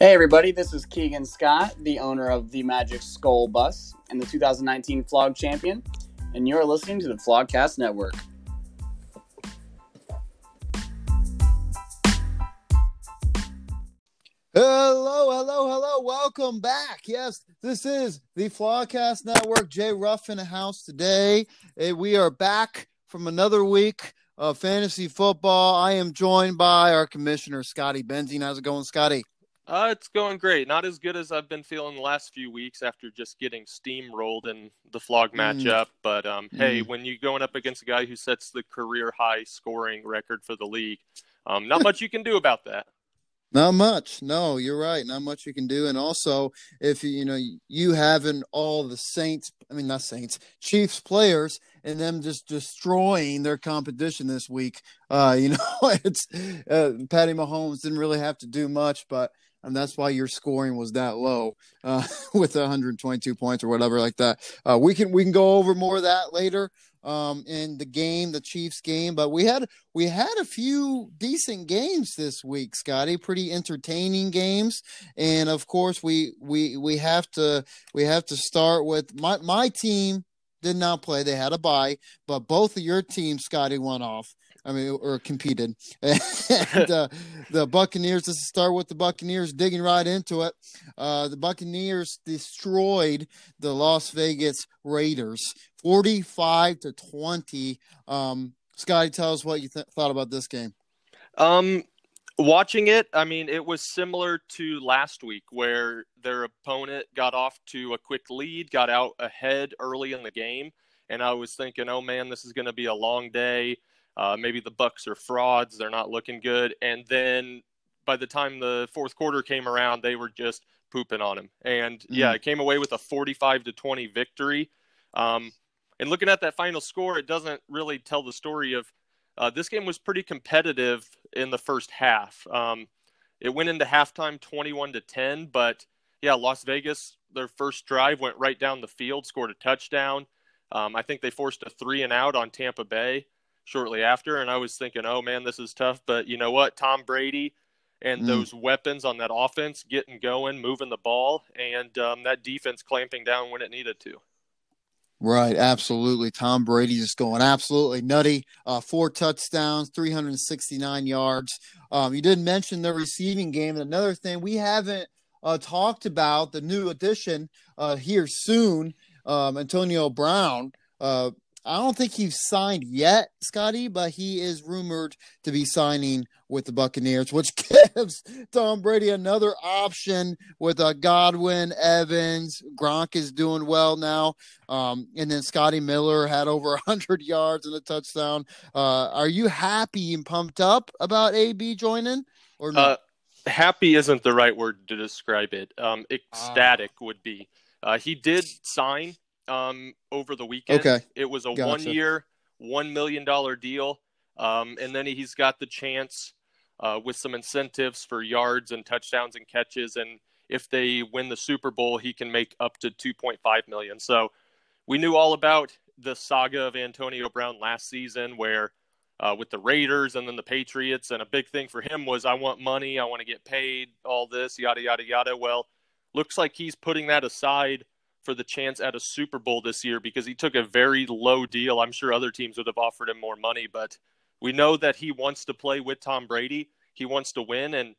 Hey, everybody, this is Keegan Scott, the owner of the Magic Skull Bus and the 2019 Flog Champion, and you're listening to the Flogcast Network. Hello, hello, hello. Welcome back. Yes, this is the Flogcast Network. Jay Ruff in the house today. We are back from another week of fantasy football. I am joined by our commissioner, Scotty Benzine. How's it going, Scotty? Uh, it's going great. Not as good as I've been feeling the last few weeks after just getting steamrolled in the flog mm. matchup. Mm. But um, mm. hey, when you're going up against a guy who sets the career high scoring record for the league, um, not much you can do about that. Not much. No, you're right. Not much you can do. And also, if you know you having all the Saints, I mean not Saints, Chiefs players, and them just destroying their competition this week, uh, you know, it's uh, Patty Mahomes didn't really have to do much, but and that's why your scoring was that low uh, with 122 points or whatever like that. Uh, we can we can go over more of that later um, in the game, the Chiefs game. But we had we had a few decent games this week, Scotty. Pretty entertaining games, and of course we we we have to we have to start with my my team did not play. They had a bye, but both of your teams, Scotty, went off. I mean, or competed. and uh, the Buccaneers, let's start with the Buccaneers digging right into it. Uh, the Buccaneers destroyed the Las Vegas Raiders 45 to 20. Um, Scotty, tell us what you th- thought about this game. Um, watching it, I mean, it was similar to last week where their opponent got off to a quick lead, got out ahead early in the game. And I was thinking, oh man, this is going to be a long day uh, maybe the Bucks are frauds; they're not looking good. And then by the time the fourth quarter came around, they were just pooping on him. And mm. yeah, it came away with a 45 to 20 victory. Um, and looking at that final score, it doesn't really tell the story of uh, this game was pretty competitive in the first half. Um, it went into halftime 21 to 10, but yeah, Las Vegas, their first drive went right down the field, scored a touchdown. Um, I think they forced a three and out on Tampa Bay shortly after, and I was thinking, oh man, this is tough. But you know what, Tom Brady and mm. those weapons on that offense getting going, moving the ball, and um, that defense clamping down when it needed to. Right, absolutely. Tom Brady just going absolutely nutty. Uh, four touchdowns, 369 yards. Um, you didn't mention the receiving game. And another thing we haven't uh, talked about the new addition uh, here soon, um, Antonio Brown. I don't think he's signed yet, Scotty, but he is rumored to be signing with the Buccaneers, which gives Tom Brady another option with uh, Godwin, Evans, Gronk is doing well now, um, and then Scotty Miller had over 100 yards and a touchdown. Uh, are you happy and pumped up about AB joining or not? Uh, happy isn't the right word to describe it. Um, ecstatic ah. would be. Uh, he did sign um, over the weekend. Okay. It was a gotcha. one year, $1 million deal. Um, and then he's got the chance uh, with some incentives for yards and touchdowns and catches. And if they win the Super Bowl, he can make up to 2.5 million. So we knew all about the saga of Antonio Brown last season where uh, with the Raiders and then the Patriots. And a big thing for him was, I want money, I want to get paid, all this, yada, yada, yada. Well, looks like he's putting that aside for the chance at a Super Bowl this year because he took a very low deal. I'm sure other teams would have offered him more money, but we know that he wants to play with Tom Brady. He wants to win. And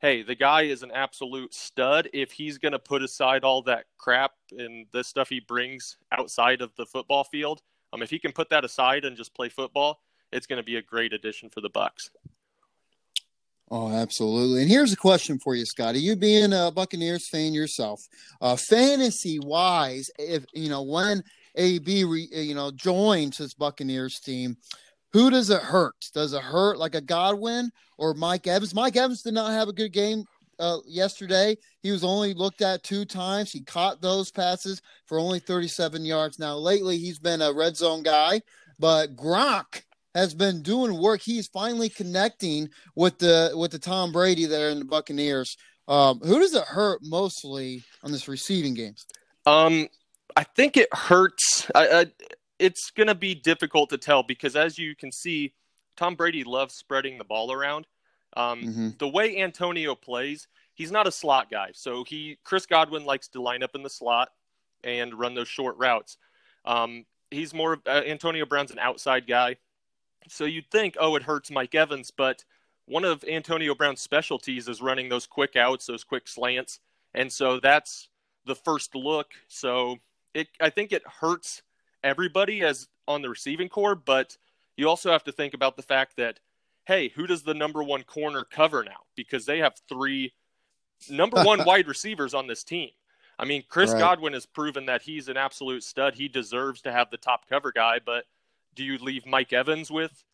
hey, the guy is an absolute stud. If he's going to put aside all that crap and the stuff he brings outside of the football field, um, if he can put that aside and just play football, it's going to be a great addition for the Bucks. Oh, absolutely. And here's a question for you, Scotty. You being a Buccaneers fan yourself, uh, fantasy wise, if you know when AB re, you know joins this Buccaneers team, who does it hurt? Does it hurt like a Godwin or Mike Evans? Mike Evans did not have a good game uh, yesterday. He was only looked at two times. He caught those passes for only 37 yards. Now, lately, he's been a red zone guy, but Gronk has been doing work. He's finally connecting with the with the Tom Brady that are in the Buccaneers. Um, who does it hurt mostly on this receiving games? Um, I think it hurts. I, I, it's going to be difficult to tell because, as you can see, Tom Brady loves spreading the ball around. Um, mm-hmm. The way Antonio plays, he's not a slot guy. So he Chris Godwin likes to line up in the slot and run those short routes. Um, he's more uh, Antonio Brown's an outside guy. So you'd think, oh, it hurts Mike Evans, but one of Antonio Brown's specialties is running those quick outs, those quick slants, and so that's the first look. So it, I think it hurts everybody as on the receiving corps, but you also have to think about the fact that, hey, who does the number one corner cover now? Because they have three number one wide receivers on this team. I mean, Chris right. Godwin has proven that he's an absolute stud. He deserves to have the top cover guy, but do you leave Mike Evans with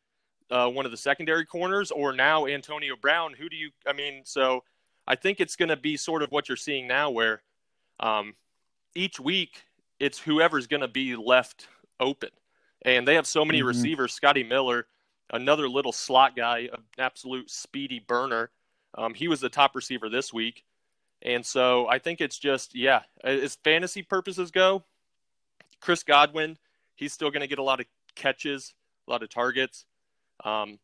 uh, one of the secondary corners or now Antonio Brown? Who do you, I mean, so I think it's going to be sort of what you're seeing now where um, each week it's whoever's going to be left open. And they have so many mm-hmm. receivers. Scotty Miller, another little slot guy, an absolute speedy burner. Um, he was the top receiver this week. And so I think it's just, yeah, as fantasy purposes go, Chris Godwin, he's still going to get a lot of catches, a lot of targets. Um,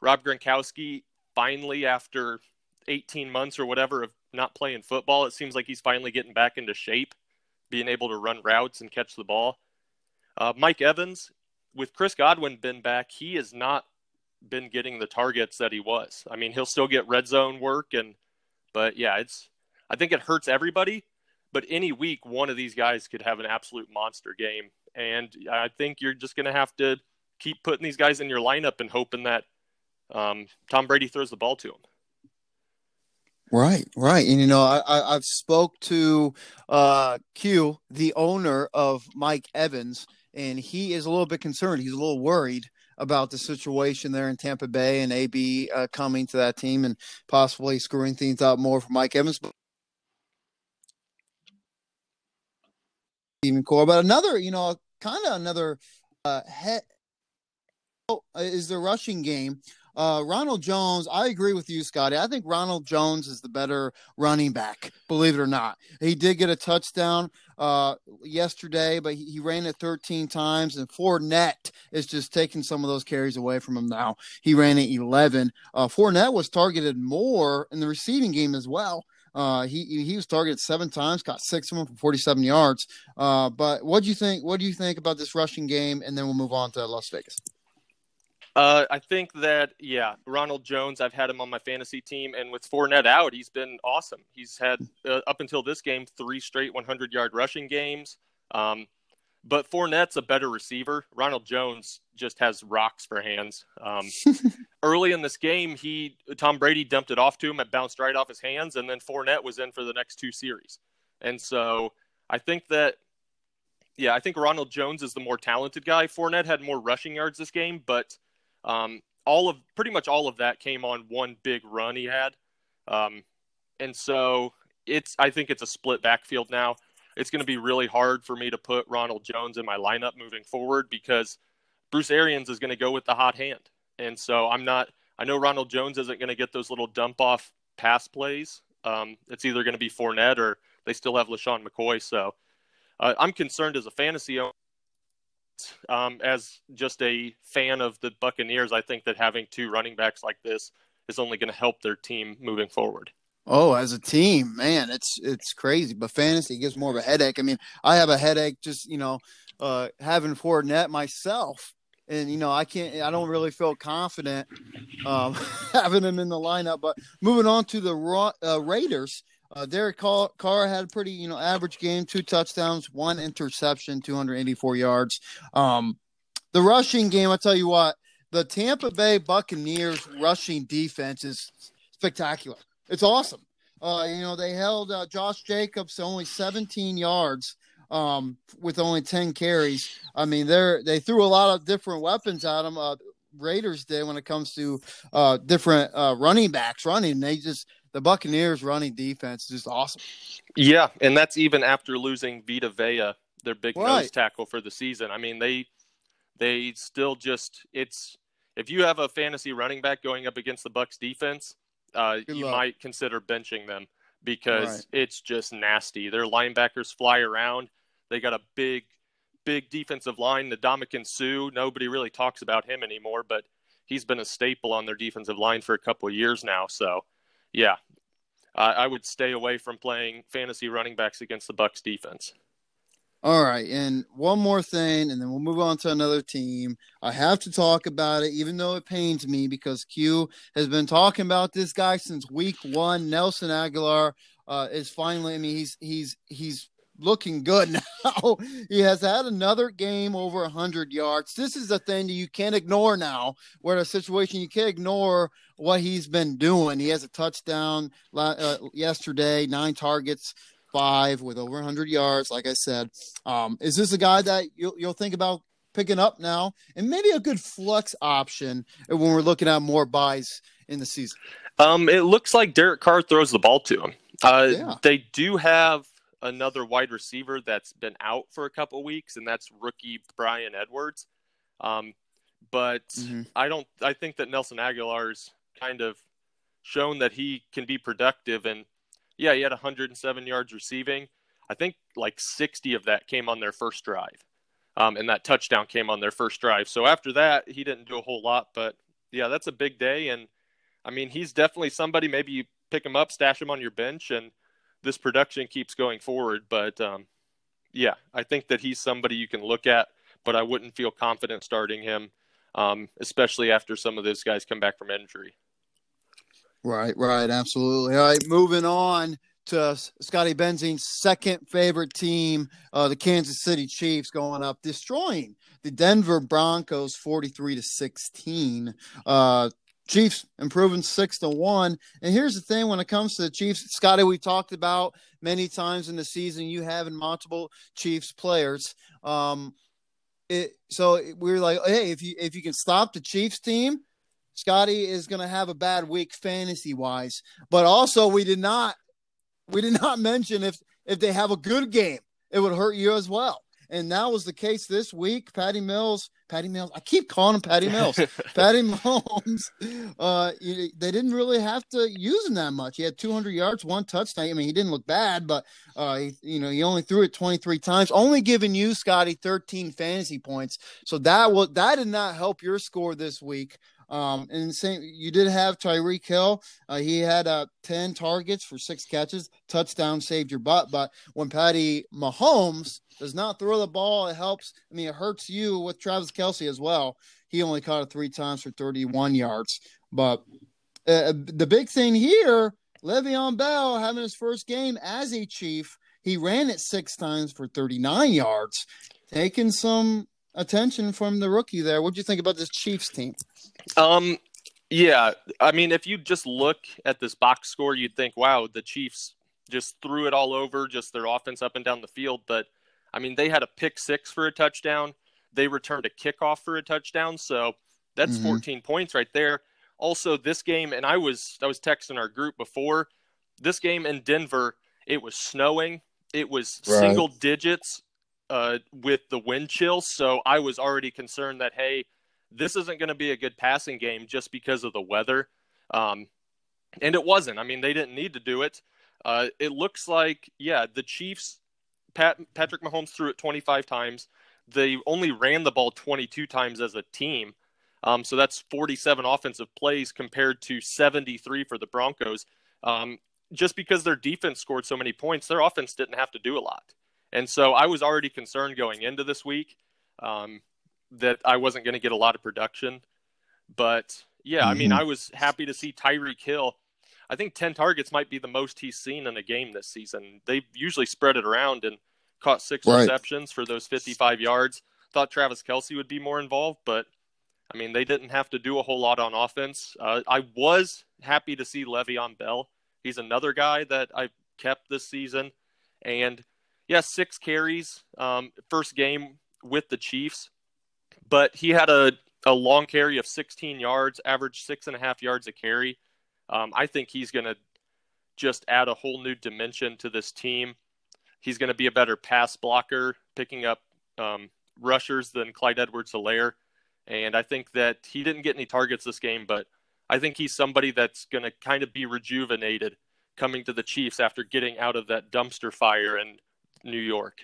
Rob Gronkowski, finally, after 18 months or whatever of not playing football, it seems like he's finally getting back into shape, being able to run routes and catch the ball. Uh, Mike Evans, with Chris Godwin been back, he has not been getting the targets that he was. I mean, he'll still get red zone work, and but yeah, it's. I think it hurts everybody, but any week one of these guys could have an absolute monster game, and I think you're just going to have to keep putting these guys in your lineup and hoping that um, Tom Brady throws the ball to them. Right, right, and you know, I, have spoke to uh, Q, the owner of Mike Evans, and he is a little bit concerned. He's a little worried about the situation there in Tampa Bay and AB uh, coming to that team and possibly screwing things up more for Mike Evans. Even core, but another, you know, kind of another uh, head is the rushing game. Uh, Ronald Jones, I agree with you, Scotty. I think Ronald Jones is the better running back, believe it or not. He did get a touchdown uh, yesterday, but he, he, ran it 13 times, and Fournette is just taking some of those carries away from him now. He ran it 11. Uh, Fournette was targeted more in the receiving game as well. Uh, he he was targeted seven times, got six of them for 47 yards. Uh, but what do you think? What do you think about this rushing game? And then we'll move on to Las Vegas. Uh, I think that yeah, Ronald Jones. I've had him on my fantasy team, and with Fournette out, he's been awesome. He's had uh, up until this game three straight 100 yard rushing games. Um, but Fournette's a better receiver. Ronald Jones just has rocks for hands. Um, early in this game, he Tom Brady dumped it off to him. It bounced right off his hands, and then Fournette was in for the next two series. And so I think that yeah, I think Ronald Jones is the more talented guy. Fournette had more rushing yards this game, but um, all of pretty much all of that came on one big run he had, um, and so it's I think it's a split backfield now. It's going to be really hard for me to put Ronald Jones in my lineup moving forward because Bruce Arians is going to go with the hot hand, and so I'm not. I know Ronald Jones isn't going to get those little dump off pass plays. Um, it's either going to be Fournette or they still have LeSean McCoy. So uh, I'm concerned as a fantasy owner um, as just a fan of the Buccaneers, I think that having two running backs like this is only going to help their team moving forward. Oh, as a team, man, it's it's crazy. But fantasy gives more of a headache. I mean, I have a headache just you know uh, having Fournette myself, and you know I can't. I don't really feel confident um, having him in the lineup. But moving on to the Ra- uh, Raiders, uh, Derek Carr, had a pretty, you know, average game, two touchdowns, one interception, 284 yards. Um, the rushing game, I tell you what, the Tampa Bay Buccaneers rushing defense is spectacular. It's awesome. Uh, you know, they held uh, Josh Jacobs to only 17 yards um, with only 10 carries. I mean, they're they threw a lot of different weapons at him. Uh, Raiders did when it comes to uh, different uh, running backs running. They just the Buccaneers running defense is just awesome. Yeah, and that's even after losing Vita Vea, their big right. nose tackle for the season. I mean, they they still just it's if you have a fantasy running back going up against the Bucks defense, uh, you luck. might consider benching them because right. it's just nasty. Their linebackers fly around. They got a big, big defensive line. The Ndamukong Suh, nobody really talks about him anymore, but he's been a staple on their defensive line for a couple of years now. So yeah. uh, I would stay away from playing fantasy running backs against the Bucks defense. All right, and one more thing, and then we'll move on to another team. I have to talk about it, even though it pains me because Q has been talking about this guy since week one. Nelson Agholor uh, is finally. I mean, he's he's he's looking good now. he has had another game over 100 yards. This is the thing that you can't ignore now. Where a situation you can't ignore what he's been doing. He has a touchdown uh, yesterday, nine targets, five with over 100 yards. Like I said, um, is this a guy that you'll, you'll think about picking up now, and maybe a good flex option when we're looking at more buys in the season? Um, it looks like Derek Carr throws the ball to him. Uh, yeah. They do have another wide receiver that's been out for a couple weeks, and that's rookie Bryan Edwards. Um, but mm-hmm. I don't. I think that Nelson Agholor's kind of shown that he can be productive and yeah, he had 107 yards receiving. I think like 60 of that came on their first drive. Um, and that touchdown came on their first drive. So after that, he didn't do a whole lot. But yeah, that's a big day. And I mean, he's definitely somebody, maybe you pick him up, stash him on your bench, and this production keeps going forward. But um, yeah, I think that he's somebody you can look at, but I wouldn't feel confident starting him, um, especially after some of those guys come back from injury. Right, right, absolutely. All right, moving on to Scotty Benzine's second favorite team, uh, the Kansas City Chiefs, going up, destroying the Denver Broncos, forty-three to sixteen. Uh, Chiefs improving six to one. And here's the thing: when it comes to the Chiefs, Scotty, we talked about many times in the season, you having multiple Chiefs players. Um, it, so we are like, hey, if you if you can stop the Chiefs team, Scotty is going to have a bad week fantasy wise. But also, we did not we did not mention if if they have a good game, it would hurt you as well. And that was the case this week. Patty Mills, Patty Mills. I keep calling him Patty Mills. Patty Mahomes. Uh, they didn't really have to use him that much. He had 200 yards, one touchdown. I mean, he didn't look bad, but uh, he, you know, he only threw it 23 times, only giving you Scotty 13 fantasy points. So that will that did not help your score this week. Um, and same, you did have Tyreek Hill. Uh, he had uh, 10 targets for six catches, touchdown saved your butt. But when Patty Mahomes does not throw the ball, it helps. I mean, it hurts you with Travis Kelce as well. He only caught it three times for 31 yards. But uh, the big thing here, Le'Veon Bell having his first game as a Chief, he ran it six times for 39 yards, taking some attention from the rookie there. What do you think about this Chiefs team? Um, yeah, I mean, if you just look at this box score, you'd think, wow, the Chiefs just threw it all over, just their offense up and down the field. But I mean, they had a pick six for a touchdown. They returned a kickoff for a touchdown. So that's mm-hmm. 14 points right there. Also, this game, and I was I was texting our group before this game in Denver. It was snowing. It was right. single digits uh, with the wind chill. So I was already concerned that hey, this isn't going to be a good passing game just because of the weather. Um, and it wasn't. I mean, they didn't need to do it. Uh, it looks like, yeah, the Chiefs, Pat, Patrick Mahomes threw it 25 times. They only ran the ball 22 times as a team. Um, so that's 47 offensive plays compared to 73 for the Broncos. Um, just because their defense scored so many points, their offense didn't have to do a lot. And so I was already concerned going into this week. Um, that I wasn't going to get a lot of production. But yeah, mm-hmm. I mean, mm-hmm. I was happy to see Tyreek Hill. I think 10 targets might be the most he's seen in a game this season. They usually spread it around and caught six right. receptions for those 55 yards. Thought Travis Kelce would be more involved, but I mean, they didn't have to do a whole lot on offense. Uh, I was happy to see Le'Veon Bell. He's another guy that I've kept this season. And yeah, six carries, um, first game with the Chiefs but he had a, a long carry of 16 yards, averaged six and a half yards a carry. Um, I think he's going to just add a whole new dimension to this team. He's going to be a better pass blocker, picking up um, rushers than Clyde Edwards Helaire. And I think that he didn't get any targets this game, but I think he's somebody that's going to kind of be rejuvenated coming to the Chiefs after getting out of that dumpster fire in New York.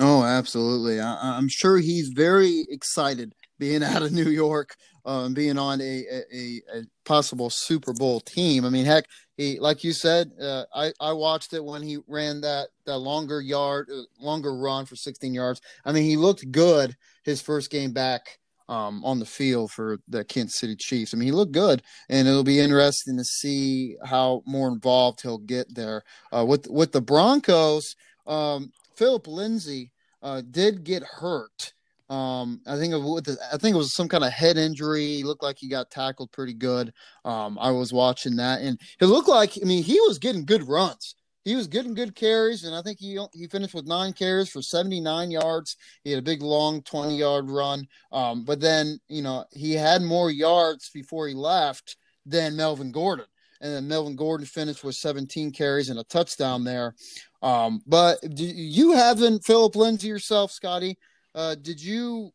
Oh, absolutely. I, am sure he's very excited being out of New York, um, being on a, a, a possible Super Bowl team. I mean, heck, he like you said, uh, I I watched it when he ran that that longer yard, uh, longer run for 16 yards. I mean, he looked good his first game back um, on the field for the Kansas City Chiefs. I mean, he looked good, and it'll be interesting to see how more involved he'll get there. Uh, with with the Broncos, um, Phillip Lindsay uh, did get hurt. Um, I think it I think it was some kind of head injury. He looked like he got tackled pretty good. Um, I was watching that, and it looked like I mean he was getting good runs he was getting good carries, and I think he he finished with nine carries for 79 yards. He had a big long 20 yard run, um, but then you know he had more yards before he left than Melvin Gordon, and then Melvin Gordon finished with 17 carries and a touchdown there. Um, but you haven't Phillip Lindsay yourself, Scotty. Uh, did you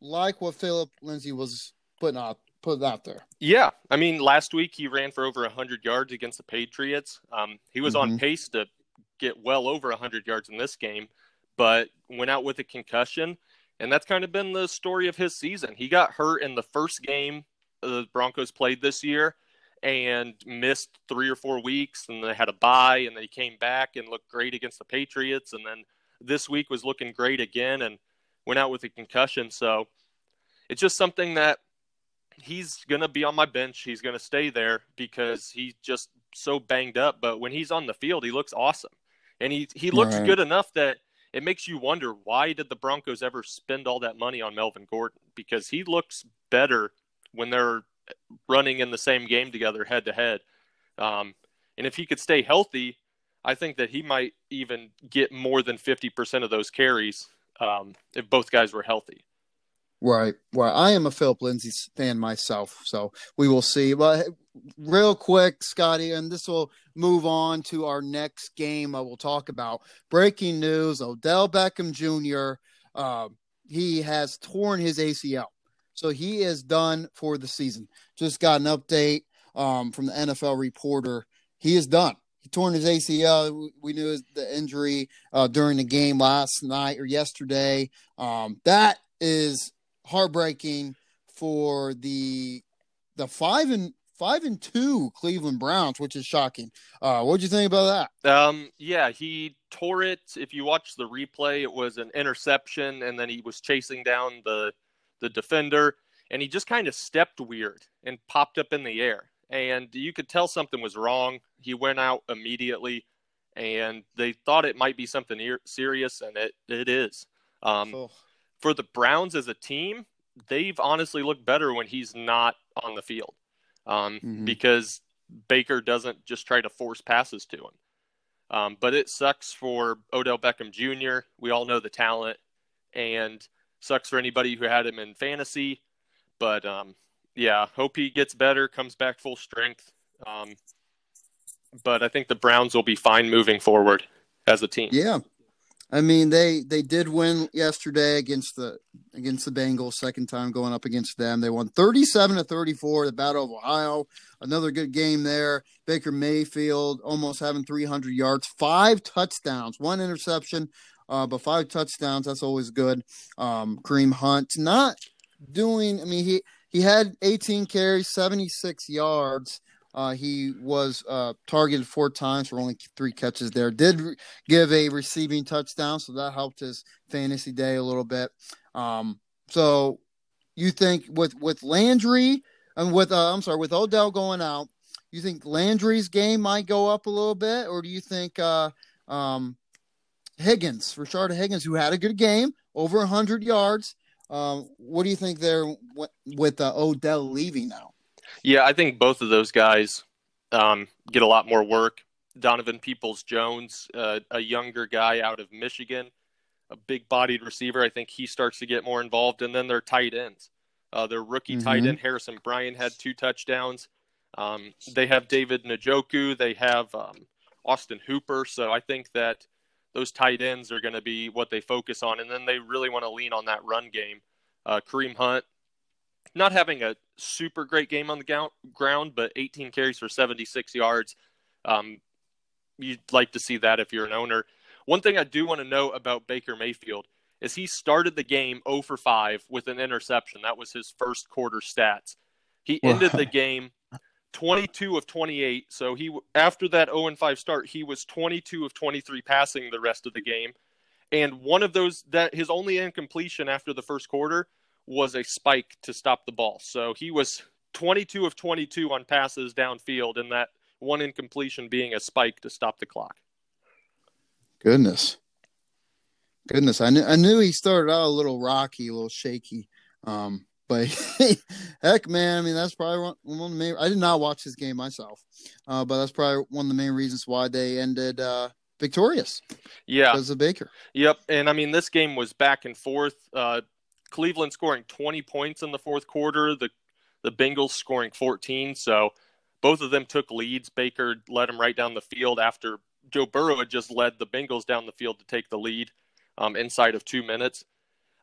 like what Phillip Lindsay was putting out put out there. Yeah, I mean, last week he ran for over 100 yards against the Patriots. Um, he was mm-hmm. on pace to get well over 100 yards in this game, but went out with a concussion, and that's kind of been the story of his season. He got hurt in the first game the Broncos played this year and missed three or four weeks, and they had a bye, and they came back and looked great against the Patriots, and then this week was looking great again, and went out with a concussion. So it's just something that he's going to be on my bench. He's going to stay there because he's just so banged up. But when he's on the field, he looks awesome. And he, he looks right. good enough that it makes you wonder why did the Broncos ever spend all that money on Melvin Gordon? Because he looks better when they're running in the same game together head to head. Um, and if he could stay healthy, I think that he might even get more than 50% of those carries um, if both guys were healthy. Right, right. I am a Phillip Lindsay fan myself, so we will see. But real quick, Scotty, and this will move on to our next game. I will talk about breaking news: Odell Beckham Jr. Uh, he has torn his ACL, so he is done for the season. Just got an update um, from the NFL reporter. He is done. He torn his ACL. We knew the injury uh, during the game last night or yesterday. Um, that is heartbreaking for the the five and five and two Cleveland Browns, which is shocking. Uh, what'd you think about that? Um, yeah, he tore it. If you watch the replay, it was an interception, and then he was chasing down the the defender, and he just kind of stepped weird and popped up in the air, and you could tell something was wrong. He went out immediately, and they thought it might be something serious, and it it is. Um, for the Browns as a team, they've honestly looked better when he's not on the field um, mm-hmm. because Baker doesn't just try to force passes to him. Um, but it sucks for Odell Beckham Jr. We all know the talent, and sucks for anybody who had him in fantasy. But um, yeah, hope he gets better, comes back full strength. Um, but I think the Browns will be fine moving forward as a team. Yeah, I mean, they they did win yesterday against the against the Bengals, second time going up against them. They won 37 to 34, the Battle of Ohio. Another good game there. Baker Mayfield almost having 300 yards, five touchdowns, one interception, uh, but five touchdowns. That's always good. Um, Kareem Hunt not doing. I mean, he he had 18 carries, 76 yards. Uh, he was uh, targeted four times for only three catches there. Did re- give a receiving touchdown, so that helped his fantasy day a little bit. Um, so you think with with Landry and with uh, I'm sorry with Odell going out, you think Landry's game might go up a little bit, or do you think uh, um, Higgins, Rashard Higgins, who had a good game, over 100 yards? Um, what do you think there with uh, Odell leaving now? Yeah, I think both of those guys um, get a lot more work. Donovan Peoples Jones, uh, a younger guy out of Michigan, a big bodied receiver. I think he starts to get more involved. And then their tight ends. Uh, their rookie mm-hmm. tight end, Harrison Bryant, had two touchdowns. Um, they have David Njoku. They have um, Austin Hooper. So I think that those tight ends are going to be what they focus on. And then they really want to lean on that run game. Uh, Kareem Hunt, not having a super great game on the ground, but 18 carries for 76 yards. Um, you'd like to see that if you're an owner. One thing I do want to know about Baker Mayfield is he started the game 0 for 5 with an interception. That was his first quarter stats. He ended the game 22 of 28. So he after that 0 and 5 start, he was 22 of 23 passing the rest of the game. And one of those that his only incompletion after the first quarter was a spike to stop the ball. So he was 22 of 22 on passes downfield and that one incompletion being a spike to stop the clock. Goodness. Goodness. I knew I knew he started out a little rocky, a little shaky. Um, but heck, man, I mean that's probably one, one, of the main. I did not watch this game myself, uh, but that's probably one of the main reasons why they ended uh, victorious. Yeah, because of Baker. Yep, and I mean this game was back and forth. Uh, Cleveland scoring 20 points in the fourth quarter. The the Bengals scoring 14. So both of them took leads. Baker led them right down the field after Joe Burrow had just led the Bengals down the field to take the lead um, inside of two minutes.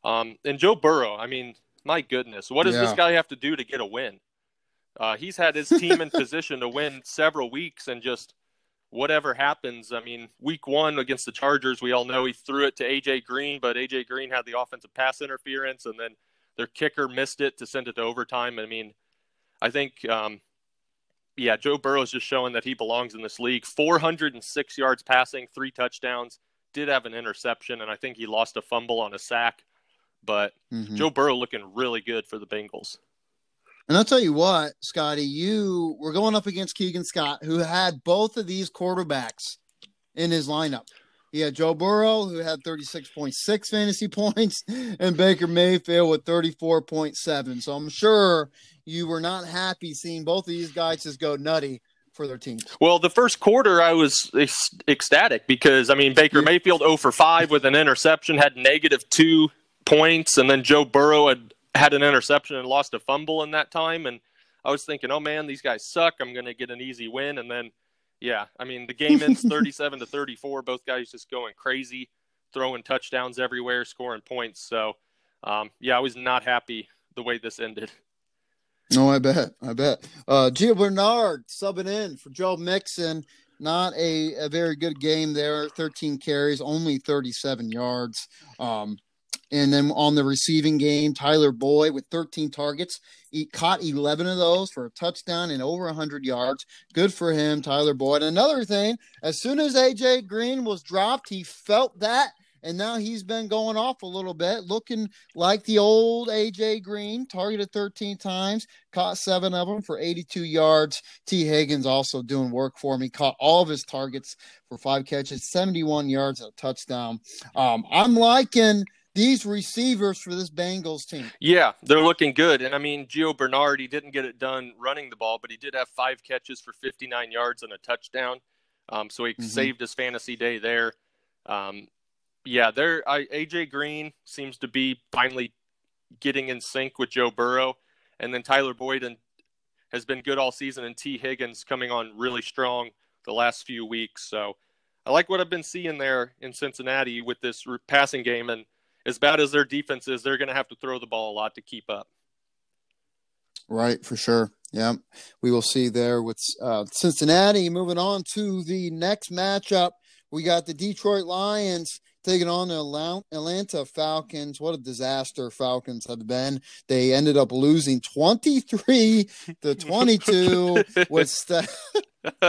Um, and Joe Burrow, I mean, my goodness, what does yeah. this guy have to do to get a win? Uh, he's had his team in position to win several weeks, and just whatever happens. I mean, week one against the Chargers, we all know he threw it to AJ Green, but AJ Green had the offensive pass interference, and then their kicker missed it to send it to overtime. I mean, I think, um, yeah, Joe Burrow is just showing that he belongs in this league. 406 yards passing, three touchdowns. Did have an interception, and I think he lost a fumble on a sack. But mm-hmm. Joe Burrow looking really good for the Bengals. And I'll tell you what, Scotty, you were going up against Keegan Scott, who had both of these quarterbacks in his lineup. He had Joe Burrow, who had 36.6 fantasy points, and Baker Mayfield with 34.7. So I'm sure you were not happy seeing both of these guys just go nutty for their teams. Well, the first quarter, I was ecstatic because, I mean, Baker Mayfield 0 for 5 with an interception, had negative two points, and then Joe Burrow had had an interception and lost a fumble in that time. And I was thinking, oh man, these guys suck. I'm going to get an easy win. And then, yeah, I mean, the game ends 37 to 34. Both guys just going crazy, throwing touchdowns everywhere, scoring points. So, um, yeah, I was not happy the way this ended. No, I bet. I bet. Uh, Gio Bernard subbing in for Joe Mixon. Not a, a very good game there. 13 carries, only 37 yards. Um, and then on the receiving game, Tyler Boyd with 13 targets. He caught 11 of those for a touchdown and over 100 yards. Good for him, Tyler Boyd. Another thing, as soon as AJ Green was dropped, he felt that. And now he's been going off a little bit, looking like the old AJ Green, targeted 13 times, caught seven of them for 82 yards. Tee Higgins also doing work for him. He caught all of his targets for five catches, 71 yards, and a touchdown. Um, I'm liking – these receivers for this Bengals team. Yeah, they're looking good. And I mean, Gio Bernard, he didn't get it done running the ball, but he did have five catches for 59 yards and a touchdown. Um, so he mm-hmm. saved his fantasy day there. Um, yeah, there. AJ Green seems to be finally getting in sync with Joe Burrow, and then Tyler Boyd and has been good all season, and Tee Higgins coming on really strong the last few weeks. So I like what I've been seeing there in Cincinnati with this passing game, and as bad as their defense is, they're going to have to throw the ball a lot to keep up. Right, for sure. Yeah, we will see there with uh, Cincinnati. Moving on to the next matchup, we got the Detroit Lions taking on the Atlanta Falcons. What a disaster Falcons have been. They ended up losing 23 to 22 with St-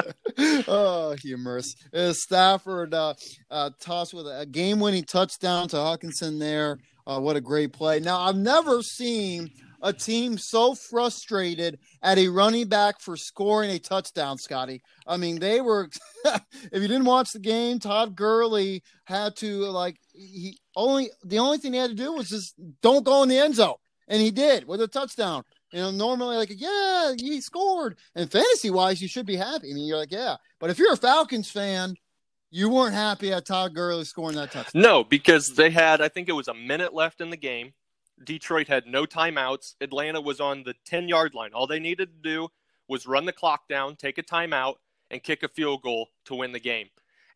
oh, humorous. Uh, Stafford uh, uh, tossed with a game winning touchdown to Hockenson there. Uh, what a great play. Now, I've never seen a team so frustrated at a running back for scoring a touchdown, Scotty. I mean, they were. if you didn't watch the game, Todd Gurley had to like he only the only thing he had to do was just don't go in the end zone, and he did with a touchdown. You know, normally like, yeah, he scored. And fantasy wise, you should be happy. I mean, you're like, yeah. But if you're a Falcons fan, you weren't happy at Todd Gurley scoring that touchdown. No, because they had, I think it was a minute left in the game. Detroit had no timeouts. Atlanta was on the 10 yard line. All they needed to do was run the clock down, take a timeout, and kick a field goal to win the game.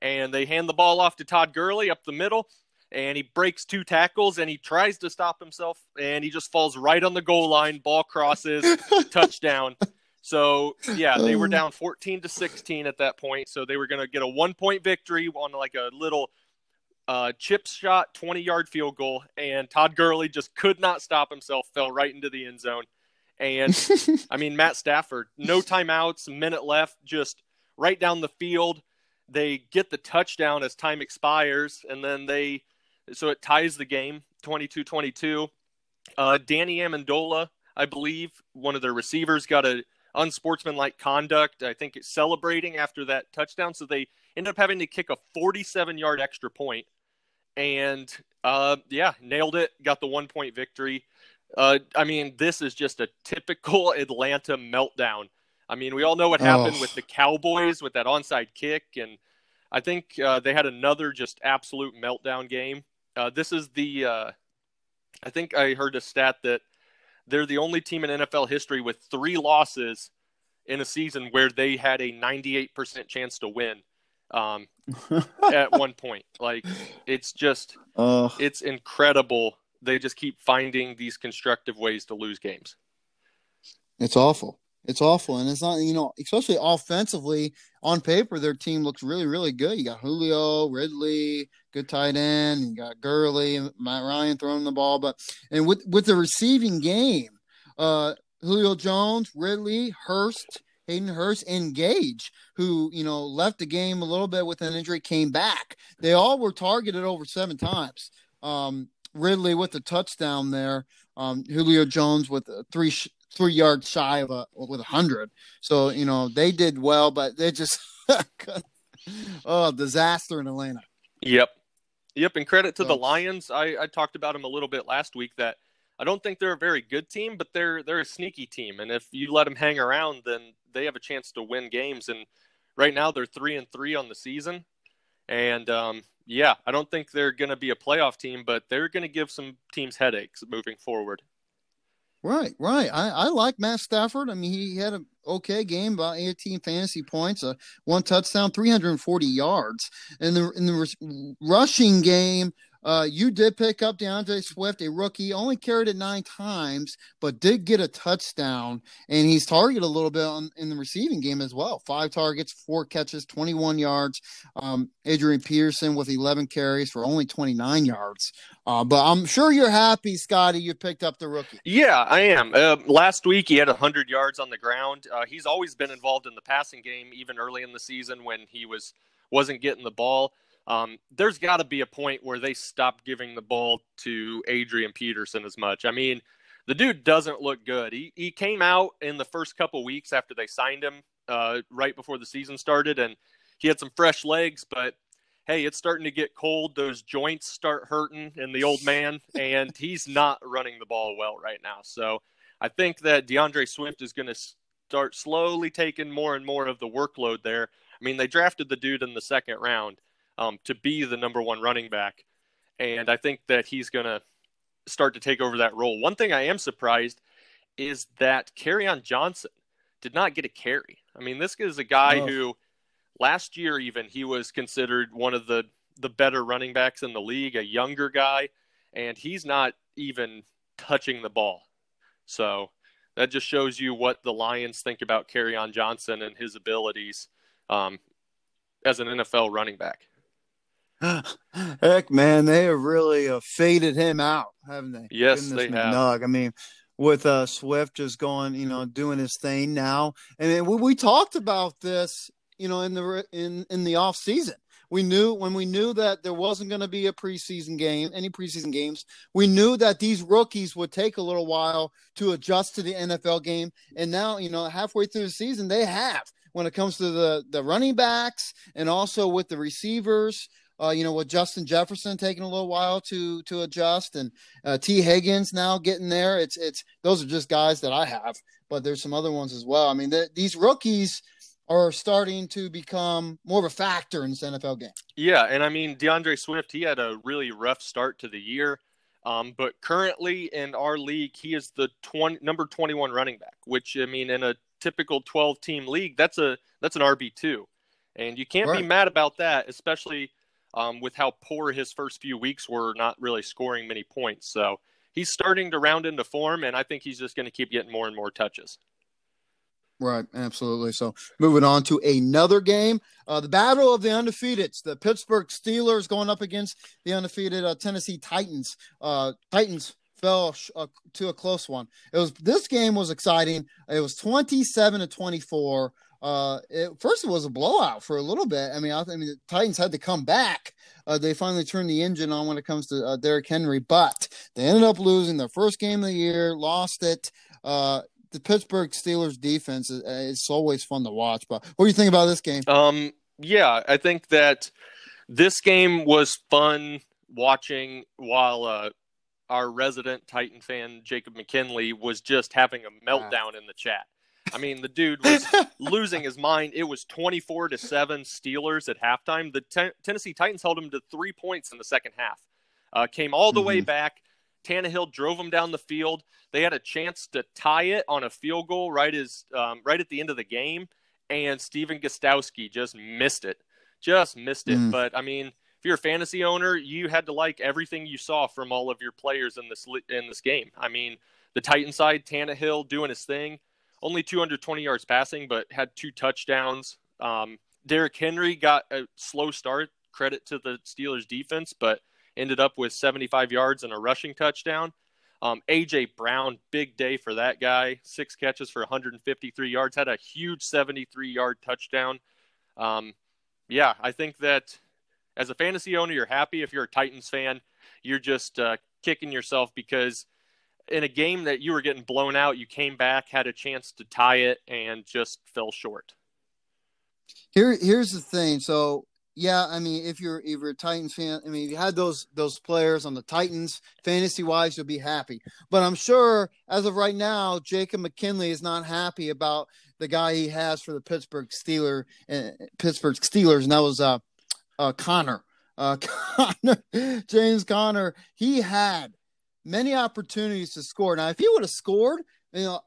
And they hand the ball off to Todd Gurley up the middle and he breaks two tackles and he tries to stop himself and he just falls right on the goal line. Ball crosses, touchdown. So yeah, they were um. down 14 to 16 at that point. So they were going to get a one point victory on like a little uh, chip shot, 20 yard field goal, and Todd Gurley just could not stop himself, fell right into the end zone. And I mean, Matt Stafford, no timeouts, minute left, just right down the field. They get the touchdown as time expires, and then they, so it ties the game 22 22. Uh, Danny Amendola, I believe, one of their receivers, got a unsportsmanlike conduct. I think it's celebrating after that touchdown. So they ended up having to kick a 47 yard extra point and uh, yeah, nailed it. Got the one point victory. Uh, I mean, this is just a typical Atlanta meltdown. I mean, we all know what happened oh. with the Cowboys with that onside kick, and I think uh, they had another just absolute meltdown game. Uh, this is the, uh, I think I heard a stat that they're the only team in NFL history with three losses in a season where they had a 98% chance to win um, at one point. Like it's just uh, it's incredible. They just keep finding these constructive ways to lose games. It's awful. It's awful, and it's not you know, especially offensively on paper, their team looks really, really good. You got Julio, Ridley, good tight end. You got Gurley and Matt Ryan throwing the ball, but and with with the receiving game, uh, Julio Jones, Ridley, Hurst, Hayden Hurst and Gage, who, you know, left the game a little bit with an injury, came back. They all were targeted over seven times. Um, Ridley with a touchdown there. Um, Julio Jones with a three three yards shy of a with a hundred. So you know they did well, but they just oh disaster in Atlanta. Yep, yep. And credit to so, the Lions. I, I talked about them a little bit last week. That I don't think they're a very good team, but they're they're a sneaky team. And if you let them hang around, then they have a chance to win games. And right now they're three and three on the season. And um, yeah, I don't think they're going to be a playoff team, but they're going to give some teams headaches moving forward. Right, right. I, I like Matt Stafford. I mean, he had an okay game, about 18 fantasy points, uh, one touchdown, 340 yards. In the in the rushing game, uh, you did pick up D'Andre Swift, a rookie, only carried it nine times, but did get a touchdown, and he's targeted a little bit on, in the receiving game as well. Five targets, four catches, 21 yards. Um, Adrian Peterson with 11 carries for only 29 yards. Uh, but I'm sure you're happy, Scotty. You picked up the rookie. Yeah, I am. Uh, last week he had 100 yards on the ground. Uh, he's always been involved in the passing game, even early in the season when he was wasn't getting the ball. Um, there's got to be a point where they stop giving the ball to Adrian Peterson as much. I mean, the dude doesn't look good. He he came out in the first couple weeks after they signed him, uh, right before the season started, and he had some fresh legs. But hey, it's starting to get cold. Those joints start hurting in the old man, and he's not running the ball well right now. So I think that D'Andre Swift is going to start slowly taking more and more of the workload there. I mean, they drafted the dude in the second round um, to be the number one running back. And I think that he's going to start to take over that role. One thing I am surprised is that on Johnson did not get a carry. I mean, this is a guy oh. who last year even he was considered one of the the better running backs in the league, a younger guy, and he's not even touching the ball. So that just shows you what the Lions think about on Johnson and his abilities um, as an NFL running back. Heck, man, they have really uh, faded him out, haven't they? Yes, Goodness they have. I mean, with uh, Swift just going, you know, doing his thing now, and we, we talked about this, you know, in the in in the off season. We knew when we knew that there wasn't going to be a preseason game, any preseason games. We knew that these rookies would take a little while to adjust to the NFL game, and now, you know, halfway through the season, they have when it comes to the the running backs and also with the receivers. Uh, you know, with Justin Jefferson taking a little while to to adjust, and uh, Tee Higgins now getting there. It's it's those are just guys that I have, but there's some other ones as well. I mean, the, these rookies are starting to become more of a factor in this NFL game. Yeah, and I mean D'Andre Swift, he had a really rough start to the year. Um, but currently in our league, he is the 20, number 21 running back, which I mean, in a typical 12 team league, that's a that's an RB two, and you can't right. be mad about that, especially um, with how poor his first few weeks were, not really scoring many points. So he's starting to round into form, and I think he's just going to keep getting more and more touches. Right, absolutely. So moving on to another game, uh, the battle of the undefeateds. The Pittsburgh Steelers going up against the undefeated uh, Tennessee Titans. Uh, Titans fell sh- uh, to a close one. It was this game was exciting. It was twenty seven to twenty four. Uh, it, first it was a blowout for a little bit. I mean, I, I mean, the Titans had to come back. Uh, they finally turned the engine on when it comes to uh, Derrick Henry, but they ended up losing their first game of the year, lost it. Uh, the Pittsburgh Steelers defense is it's always fun to watch. But what do you think about this game? Um, yeah, I think that this game was fun watching while uh, our resident Titan fan Jacob McKinley was just having a meltdown in the chat. I mean, the dude was losing his mind. It was 24 to 7 Steelers at halftime. The ten- Tennessee Titans held him to 3 points in the second half. Uh, came all the mm-hmm. way back. Tannehill drove them down the field. They had a chance to tie it on a field goal right as um, right at the end of the game, and Stephen Gostkowski just missed it. Just missed it. Mm. But I mean, if you're a fantasy owner, you had to like everything you saw from all of your players in this in this game. I mean, the Titan side, Tannehill doing his thing, only 220 yards passing, but had two touchdowns. Um, Derrick Henry got a slow start. Credit to the Steelers defense, but ended up with 75 yards and a rushing touchdown. Um, AJ Brown, big day for that guy. Six catches for 153 yards. Had a huge 73 yard touchdown. Um, yeah, I think that as a fantasy owner, you're happy. If you're a Titans fan, you're just uh, kicking yourself because in a game that you were getting blown out, you came back, had a chance to tie it, and just fell short. Here, here's the thing. So yeah, I mean, if you're if you're a Titans fan, I mean, if you had those those players on the Titans, fantasy wise, you'll be happy. But I'm sure as of right now, Jacob McKinley is not happy about the guy he has for the Pittsburgh Steeler, uh, Pittsburgh Steelers, and that was uh, uh Conner, uh, Conner, James Conner. He had many opportunities to score. Now, if he would have scored, you know,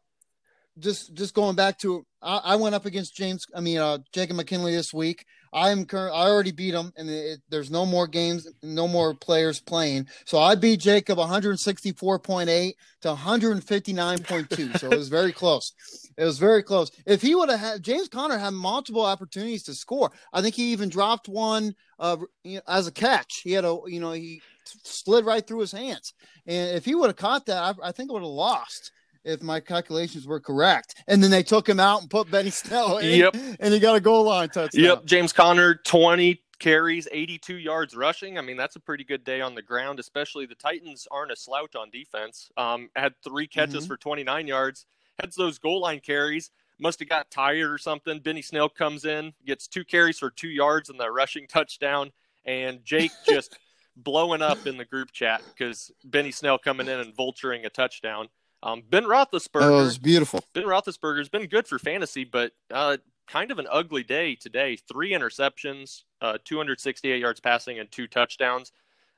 just just going back to I, I went up against James. I mean, uh, Jacob McKinley this week. I'm current. I already beat him, and it, there's no more games, no more players playing. So I beat Jacob 164.8 to 159.2. so it was very close. It was very close. If he would have had James Conner had multiple opportunities to score, I think he even dropped one uh, you know, as a catch. He had a you know he slid right through his hands, and if he would have caught that, I, I think it would have lost if my calculations were correct. And then they took him out and put Benny Snell in. Yep. And he got a goal line touchdown. Yep. James Conner, 20 carries, 82 yards rushing. I mean, that's a pretty good day on the ground, especially the Titans aren't a slouch on defense. Um, had three catches mm-hmm. for 29 yards, heads those goal line carries. Must have got tired or something. Benny Snell comes in, gets two carries for two yards and the rushing touchdown. And Jake just blowing up in the group chat because Benny Snell coming in and vulturing a touchdown. Um, ben Roethlisberger. Oh, was beautiful. Ben Roethlisberger's been good for fantasy, but uh, kind of an ugly day today. Three interceptions, uh, 268 yards passing, and two touchdowns.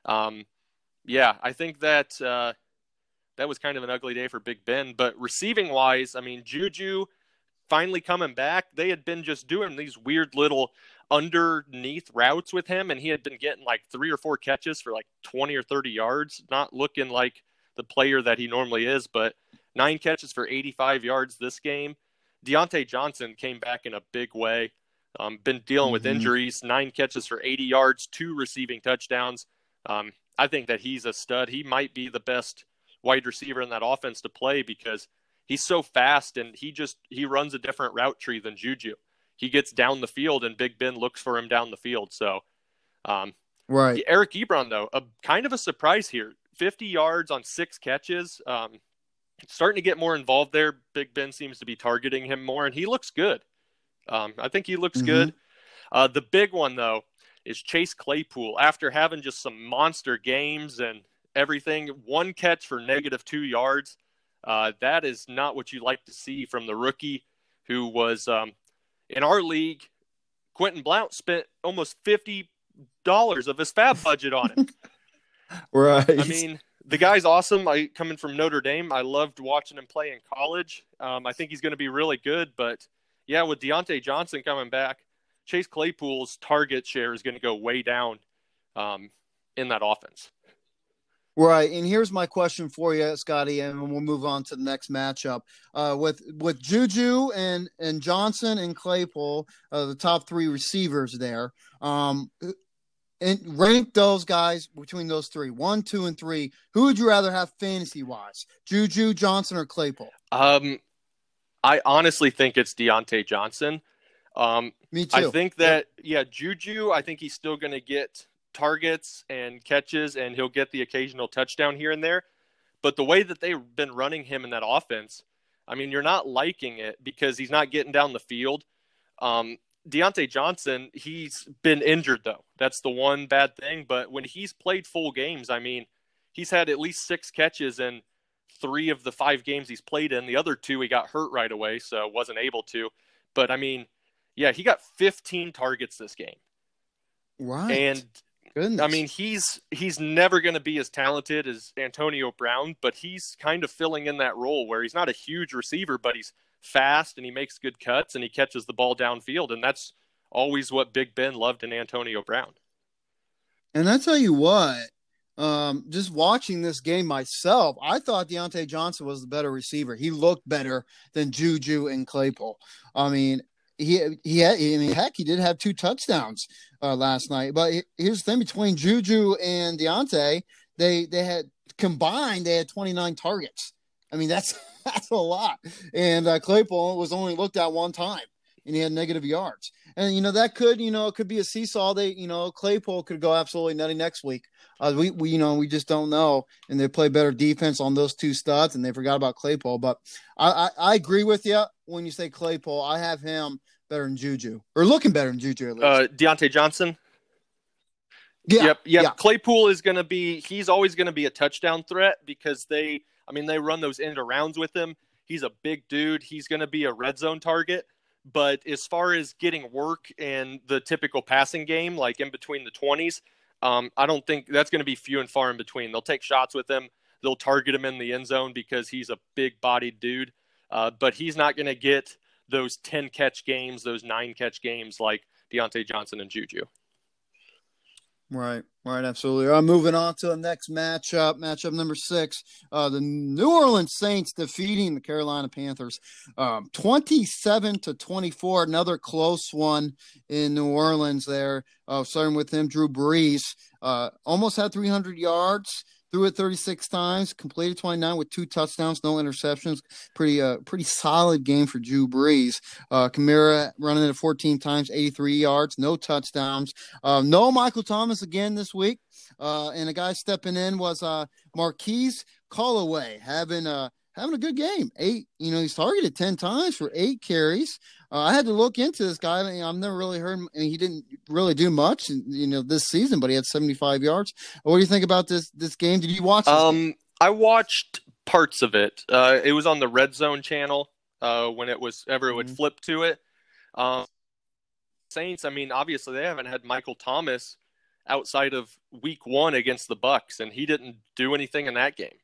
Um, yeah, I think that uh, that was kind of an ugly day for Big Ben. But receiving wise, I mean, Juju finally coming back. They had been just doing these weird little underneath routes with him, and he had been getting like three or four catches for like 20 or 30 yards, not looking like the player that he normally is, but nine catches for 85 yards this game. Diontae Johnson came back in a big way. Um, been dealing mm-hmm. with injuries, nine catches for 80 yards, two receiving touchdowns. Um, I think that he's a stud. He might be the best wide receiver in that offense to play because he's so fast and he just he runs a different route tree than Juju. He gets down the field and Big Ben looks for him down the field. So, um, right. Eric Ebron though, a kind of a surprise here. 50 yards on six catches. Um, starting to get more involved there. Big Ben seems to be targeting him more, and he looks good. Um, I think he looks mm-hmm. good. Uh, the big one, though, is Chase Claypool. After having just some monster games and everything, one catch for negative two yards. Uh, that is not what you like to see from the rookie who was um, in our league. Quentin Blount spent almost fifty dollars of his FAAB budget on it. Right. I mean, the guy's awesome. I coming from Notre Dame. I loved watching him play in college. Um, I think he's going to be really good. But yeah, with Diontae Johnson coming back, Chase Claypool's target share is going to go way down um, in that offense. Right, and here's my question for you, Scotty, and we'll move on to the next matchup. Uh, with with Juju and and Johnson and Claypool, uh, the top three receivers there. Um, and rank those guys between those three, one, two, and three. Who would you rather have fantasy wise, Juju, Johnson, or Claypool? Um, I honestly think it's Diontae Johnson. Um, Me too. I think that yeah, Juju. I think he's still going to get targets and catches, and he'll get the occasional touchdown here and there. But the way that they've been running him in that offense, I mean, you're not liking it because he's not getting down the field. Um, Diontae Johnson, he's been injured though. That's the one bad thing. But when he's played full games, I mean, he's had at least six catches in three of the five games he's played in. The other two he got hurt right away, so wasn't able to. But I mean, yeah, he got 15 targets this game. Right. And Goodness. I mean, he's he's never going to be as talented as Antonio Brown, but he's kind of filling in that role where he's not a huge receiver, but he's fast and he makes good cuts and he catches the ball downfield, and that's always what Big Ben loved in Antonio Brown. And I tell you what, um, just watching this game myself, I thought Diontae Johnson was the better receiver. He looked better than Juju and Claypool. I mean, he he had, I mean, heck, he did have two touchdowns uh, last night. But here's the thing: between Juju and Diontae, they they had combined they had 29 targets. I mean, that's that's a lot. And uh, Claypool was only looked at one time, and he had negative yards. And you know that could you know it could be a seesaw. They you know Claypool could go absolutely nutty next week. Uh, we, we you know we just don't know, and they play better defense on those two studs, and they forgot about Claypool. But I, I, I agree with you when you say Claypool. I have him better than Juju, or looking better than Juju at least. Uh, Diontae Johnson. Yeah, yep, yep. yeah. Claypool is going to be. He's always going to be a touchdown threat because they. I mean, they run those end arounds with him. He's a big dude. He's going to be a red zone target. But as far as getting work in the typical passing game, like in between the twenties, um, I don't think that's going to be few and far in between. They'll take shots with him. They'll target him in the end zone because he's a big bodied dude. Uh, but he's not going to get those 10 catch games, those nine catch games like Diontae Johnson and Juju. Right, right, absolutely. All right, moving on to the next matchup, matchup number six. Uh, the New Orleans Saints defeating the Carolina Panthers, um, twenty-seven to twenty-four. Another close one in New Orleans. There, uh, starting with him, Drew Brees, uh, almost had three hundred yards threw it 36 times, completed 29 with two touchdowns, no interceptions. Pretty uh pretty solid game for Drew Brees. Uh Kamara running it 14 times, 83 yards, no touchdowns. Uh, no Michael Thomas again this week. Uh, and a guy stepping in was uh Marquise Callaway having a having a good game. Eight, you know, he's targeted 10 times for eight carries. Uh, I had to look into this guy. I mean, I've never really heard him. Mean, he didn't really do much, you know, this season, but he had 75 yards. What do you think about this this game? Did you watch? Um, I watched parts of it. Uh, it was on the Red Zone channel uh, when it was ever it would Mhm. flip to it. Um, Saints. I mean, obviously they haven't had Michael Thomas outside of Week One against the Bucks, and he didn't do anything in that game.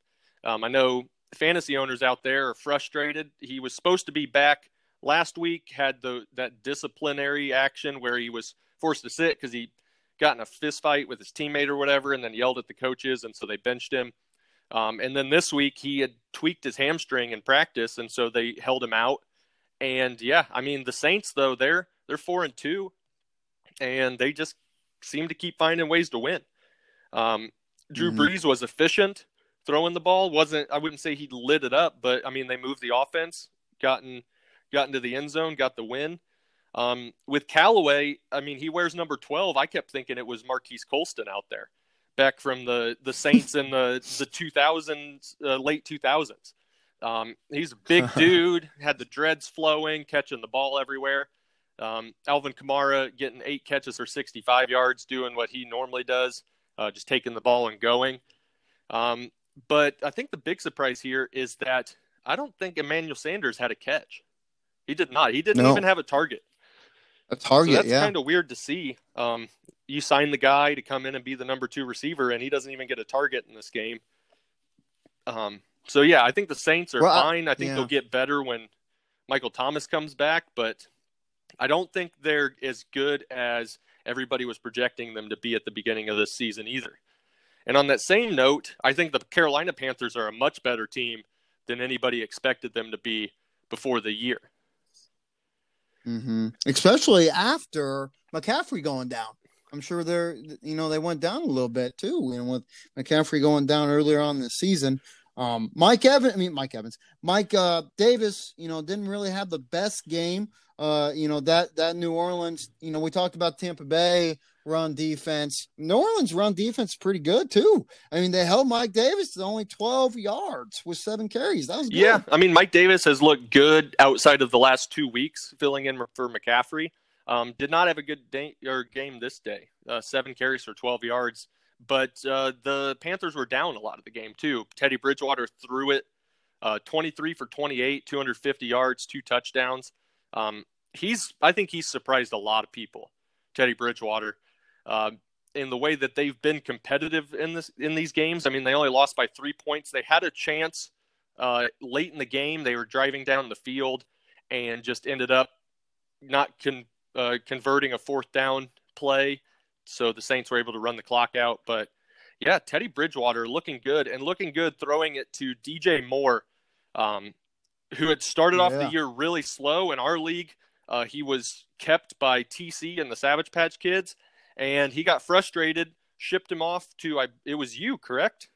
Um, I know fantasy owners out there are frustrated. He was supposed to be back last week had the that disciplinary action where he was forced to sit because he got in a fist fight with his teammate or whatever, and then yelled at the coaches, and so they benched him. Um, and then this week he had tweaked his hamstring in practice, and so they held him out. And yeah, I mean the Saints though they're they're four and two, and they just seem to keep finding ways to win. Um, Drew Mhm. Brees was efficient throwing the ball. wasn't I wouldn't say he lit it up, but I mean they moved the offense, gotten got into the end zone, got the win. Um, with Callaway, I mean, he wears number 12. I kept thinking it was Marquise Colston out there back from the, the Saints in the, the 2000s, uh, late 2000s. Um, he's a big dude, had the dreads flowing, catching the ball everywhere. Um, Alvin Kamara getting eight catches for 65 yards, doing what he normally does, uh, just taking the ball and going. Um, but I think the big surprise here is that I don't think Emmanuel Sanders had a catch. He did not. He didn't No. even have a target. a target, so that's yeah. kind of weird to see. Um, you sign the guy to come in and be the number two receiver, and he doesn't even get a target in this game. Um, so yeah, I think the Saints are Well, fine. I think yeah. they'll get better when Michael Thomas comes back, but I don't think they're as good as everybody was projecting them to be at the beginning of this season either. And on that same note, I think the Carolina Panthers are a much better team than anybody expected them to be before the year. Mm-hmm. Especially after McCaffrey going down. I'm sure they're, you know, they went down a little bit too. And with McCaffrey going down earlier on the season, um, Mike Evans, I mean, Mike Evans, Mike uh, Davis, you know, didn't really have the best game. Uh, you know, that, that New Orleans, you know, we talked about Tampa Bay run defense. New Orleans run defense pretty good too. I mean, they held Mike Davis to only 12 yards with seven carries. That was good. Yeah, I mean, Mike Davis has looked good outside of the last two weeks, filling in for McCaffrey. Um, did not have a good day or game this day. Uh, seven carries for 12 yards, but uh, the Panthers were down a lot of the game too. Teddy Bridgewater threw it uh, 23 for 28, 250 yards, two touchdowns. Um, he's, I think he's surprised a lot of people. Teddy Bridgewater uh, in the way that they've been competitive in this in these games. I mean, they only lost by three points. They had a chance uh, late in the game. They were driving down the field and just ended up not con- uh, converting a fourth down play. So the Saints were able to run the clock out. But yeah, Teddy Bridgewater looking good and looking good throwing it to DJ Moore, um, who had started off the year really slow in our league. Uh, he was kept by TC and the Savage Patch Kids and he got frustrated, shipped him off to I. It was you, correct?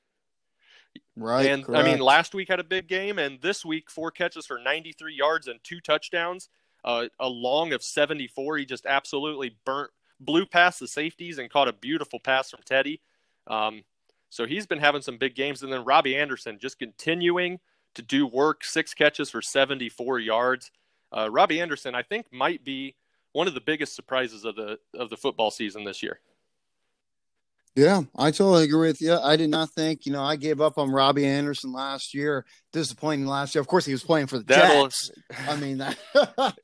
Right. And correct. I mean, last week had a big game, and this week four catches for 93 yards and two touchdowns. Uh, a long of 74. He just absolutely burnt, blew past the safeties and caught a beautiful pass from Teddy. Um, so he's been having some big games, and then Robbie Anderson just continuing to do work. Six catches for 74 yards. Uh, Robbie Anderson, I think, might be one of the biggest surprises of the of the football season this year. Yeah, I totally agree with you. I did not think, you know, I gave up on Robbie Anderson last year. Disappointing last year. Of course, he was playing for the That'll... Jets. I mean, that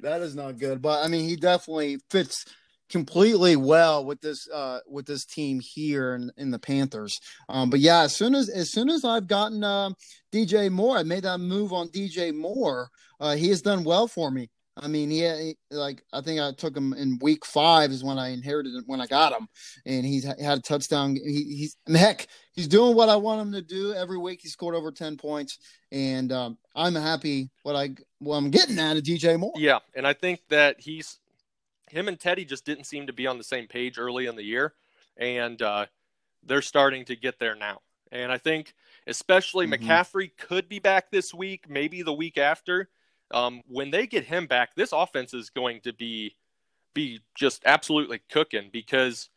that is not good. But I mean, he definitely fits completely well with this uh with this team here in, in the Panthers. Um, but yeah, as soon as as soon as I've gotten uh, DJ Moore, I made that move on DJ Moore. Uh, he has done well for me. I mean, he, like I think I took him in week five is when I inherited it when I got him, and he's had a touchdown. He, he's mean, heck, he's doing what I want him to do every week. He scored over ten points, and um, I'm happy what I what I'm getting out of DJ Moore. Yeah, and I think that he's him and Teddy just didn't seem to be on the same page early in the year, and uh, they're starting to get there now. And I think especially mm-hmm. McCaffrey could be back this week, maybe the week after um, when they get him back, this offense is going to be be just absolutely cooking because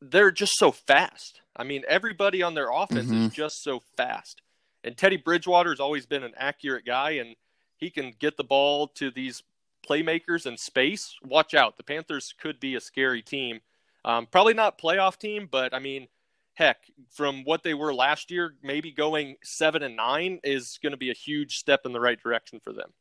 they're just so fast. I mean, everybody on their offense mm-hmm. is just so fast. And Teddy Bridgewater has always been an accurate guy, and he can get the ball to these playmakers in space. Watch out. The Panthers could be a scary team. Um, probably not playoff team, but I mean, heck, from what they were last year, maybe going seven and nine is going to be a huge step in the right direction for them.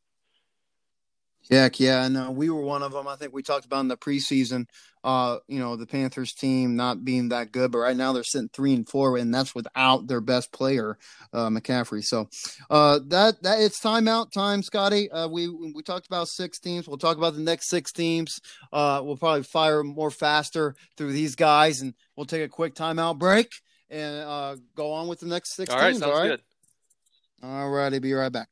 Heck yeah, and uh, we were one of them. I think we talked about in the preseason. Uh, you know, the Panthers team not being that good, but right now they're sitting three and four, and that's without their best player, uh, McCaffrey. So uh, that that it's timeout time, Scotty. Uh, we we talked about six teams. We'll talk about the next six teams. Uh, we'll probably fire more faster through these guys, and we'll take a quick timeout break and uh, go on with the next six all teams. Right, all right, good. All righty, be right back.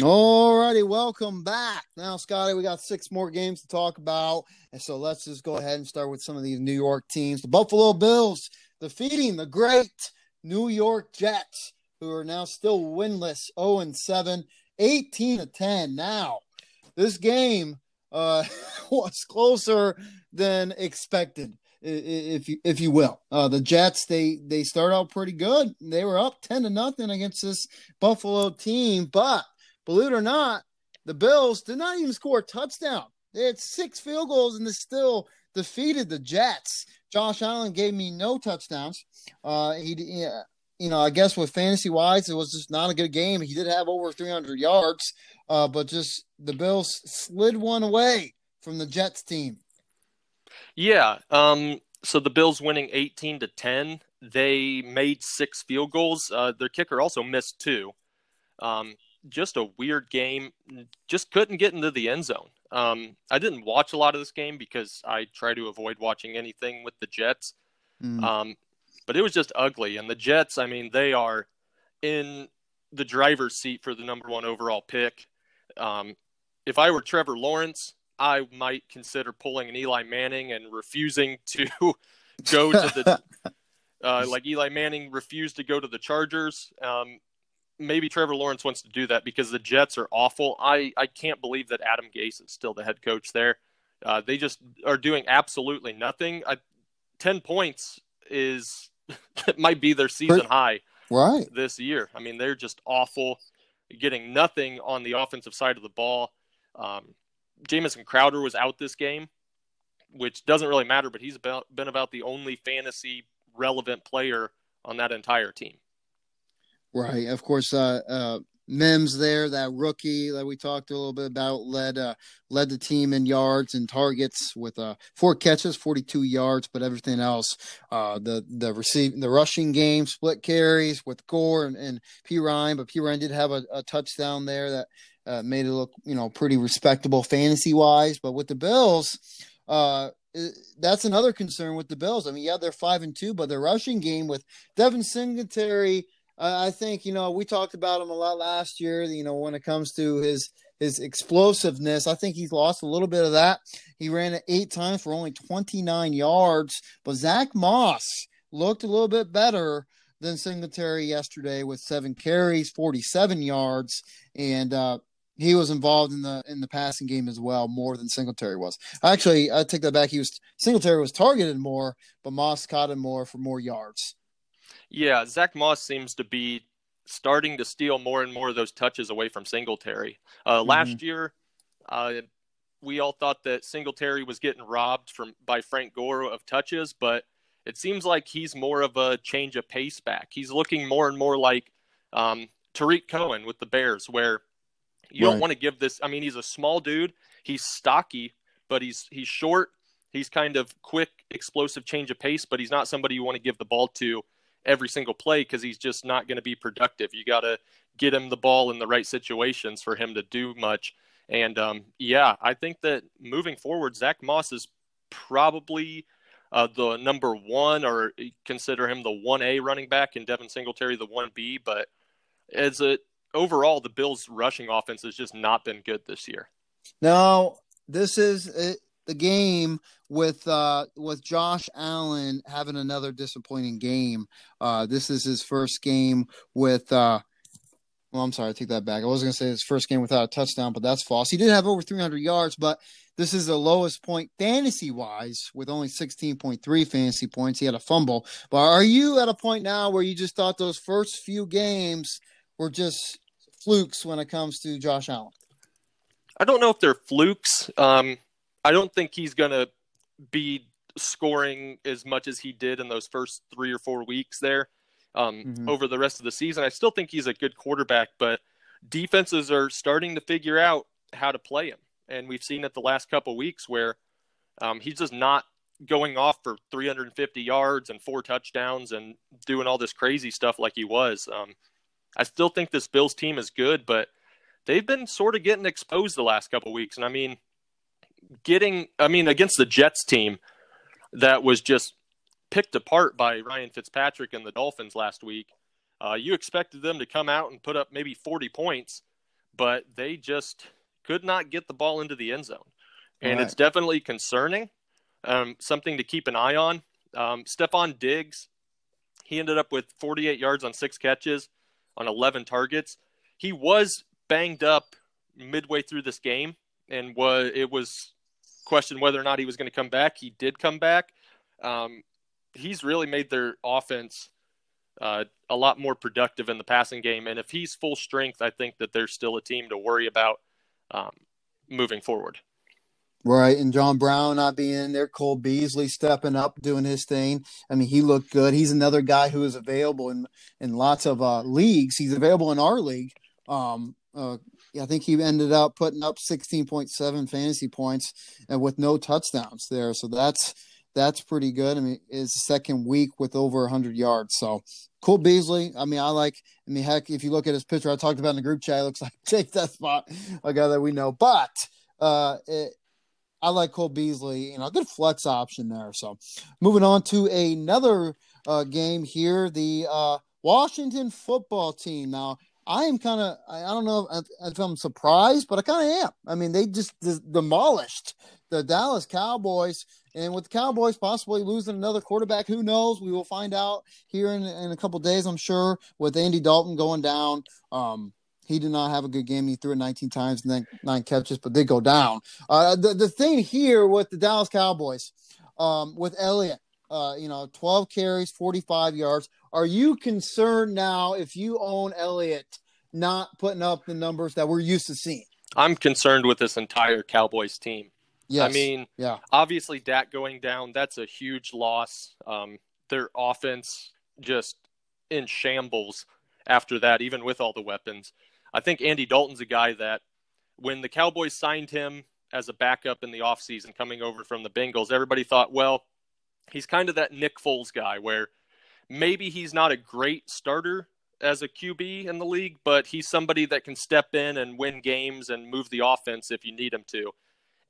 All righty, welcome back. Now, Scotty, we got six more games to talk about. And so let's just go ahead and start with some of these New York teams. The Buffalo Bills defeating the great New York Jets, who are now still winless, 0 and 7, 18 to 10. Now, this game uh, was closer than expected. If you if you will, uh, the Jets they they start out pretty good. They were up ten to nothing against this Buffalo team, but believe it or not, the Bills did not even score a touchdown. They had six field goals and they still defeated the Jets. Josh Allen gave me no touchdowns. Uh, he, you know, I guess with fantasy wise, it was just not a good game. He did have over 300 yards, uh, but just the Bills slid one away from the Jets team. Yeah. Um, so the Bills winning 18 to 10. They made six field goals. Uh, their kicker also missed two. Um, just a weird game. Just couldn't get into the end zone. Um, I didn't watch a lot of this game because I try to avoid watching anything with the Jets. Mm. Um, but it was just ugly. And the Jets, I mean, they are in the driver's seat for the number one overall pick. Um, if I were Trevor Lawrence, I might consider pulling an Eli Manning and refusing to go to the uh, like Eli Manning refused to go to the Chargers. Um, maybe Trevor Lawrence wants to do that because the Jets are awful. I, I can't believe that Adam Gase is still the head coach there. Uh, they just are doing absolutely nothing. I, Ten points is might be their season high right this year. I mean, they're just awful, getting nothing on the offensive side of the ball. Um, Jamison Crowder was out this game, which doesn't really matter, but he's about, been about the only fantasy relevant player on that entire team. Right. Of course, uh, uh, Mims there, that rookie that we talked a little bit about, led uh, led the team in yards and targets with uh, four catches, forty two yards, but everything else, uh, the the receive the rushing game, split carries with Gore and, and Perine, but Perine did have a, a touchdown there that uh, made it look you know pretty respectable fantasy wise. But with the Bills, uh, that's another concern with the Bills. I mean, yeah, they're five and two, but their rushing game with Devin Singletary I think you know we talked about him a lot last year. You know when it comes to his his explosiveness, I think he's lost a little bit of that. He ran it eight times for only 29 yards, but Zach Moss looked a little bit better than Singletary yesterday with seven carries, 47 yards, and uh, he was involved in the in the passing game as well more than Singletary was. Actually, I take that back. He was Singletary was targeted more, but Moss caught him more for more yards. Yeah, Zach Moss seems to be starting to steal more and more of those touches away from Singletary. Uh, mm-hmm. Last year, uh, we all thought that Singletary was getting robbed from by Frank Gore of touches, but it seems like he's more of a change of pace back. He's looking more and more like um, Tarik Cohen with the Bears, where you right. don't want to give this. I mean, he's a small dude. He's stocky, but he's he's short. He's kind of quick, explosive change of pace, but he's not somebody you want to give the ball to every single play because he's just not going to be productive. You got to get him the ball in the right situations for him to do much. And um, yeah, I think that moving forward, Zach Moss is probably uh, the number one, or consider him the one A running back, and Devin Singletary the one B. But as a overall, the Bills' rushing offense has just not been good this year. No, this is it, the game with uh, with Josh Allen having another disappointing game. Uh, this is his first game with. Uh, well, I'm sorry, I take that back. I was going to say his first game without a touchdown, but that's false. He did have over 300 yards, but this is the lowest point fantasy wise with only 16.3 fantasy points. He had a fumble. But are you at a point now where you just thought those first few games were just flukes when it comes to Josh Allen? I don't know if they're flukes. Um, I don't think he's going to be scoring as much as he did in those first three or four weeks there um, mm-hmm. over the rest of the season. I still think he's a good quarterback, but defenses are starting to figure out how to play him. And we've seen it the last couple weeks where um, he's just not going off for 350 yards and four touchdowns and doing all this crazy stuff like he was. Um, I still think this Bills team is good, but they've been sort of getting exposed the last couple weeks. And I mean, getting, I mean, against the Jets team that was just picked apart by Ryan Fitzpatrick and the Dolphins last week. Uh, you expected them to come out and put up maybe 40 points, but they just could not get the ball into the end zone. And right. it's definitely concerning, um, something to keep an eye on. Um, Stefon Diggs, he ended up with 48 yards on six catches on 11 targets. He was banged up midway through this game, and was it was questioned whether or not he was going to come back. He did come back. Um, he's really made their offense uh, a lot more productive in the passing game, and if he's full strength, I think that there's still a team to worry about um, moving forward. Right, and John Brown not being in there, Cole Beasley stepping up, doing his thing. I mean, he looked good. He's another guy who is available in in lots of uh, leagues. He's available in our league. Um, uh, I think he ended up putting up 16.7 fantasy points and with no touchdowns there. So that's that's pretty good. I mean, it's second week with over 100 yards. So Cole Beasley. I mean, I like. I mean, heck, if you look at his picture, I talked about in the group chat. It looks like take that spot, a guy that we know. But uh, it, I like Cole Beasley. You know, good flex option there. So moving on to another uh, game here. The uh, Washington football team. Now, I am kind of, I don't know if, if, I'm surprised, but I kind of am. I mean, they just demolished the Dallas Cowboys. And with the Cowboys possibly losing another quarterback, who knows? We will find out here in, in a couple days, I'm sure, with Andy Dalton going down. Um, he did not have a good game. He threw it 19 times and then nine catches, but did go down. Uh, the, the thing here with the Dallas Cowboys, um, with Elliott, uh, you know, 12 carries, 45 yards. Are you concerned now if you own Elliott not putting up the numbers that we're used to seeing? I'm concerned with this entire Cowboys team. Yes. I mean, yeah. Obviously, Dak going down, that's a huge loss. Um, their offense just in shambles after that, even with all the weapons. I think Andy Dalton's a guy that when the Cowboys signed him as a backup in the offseason coming over from the Bengals, everybody thought, well, he's kind of that Nick Foles guy where maybe he's not a great starter as a QB in the league, but he's somebody that can step in and win games and move the offense if you need him to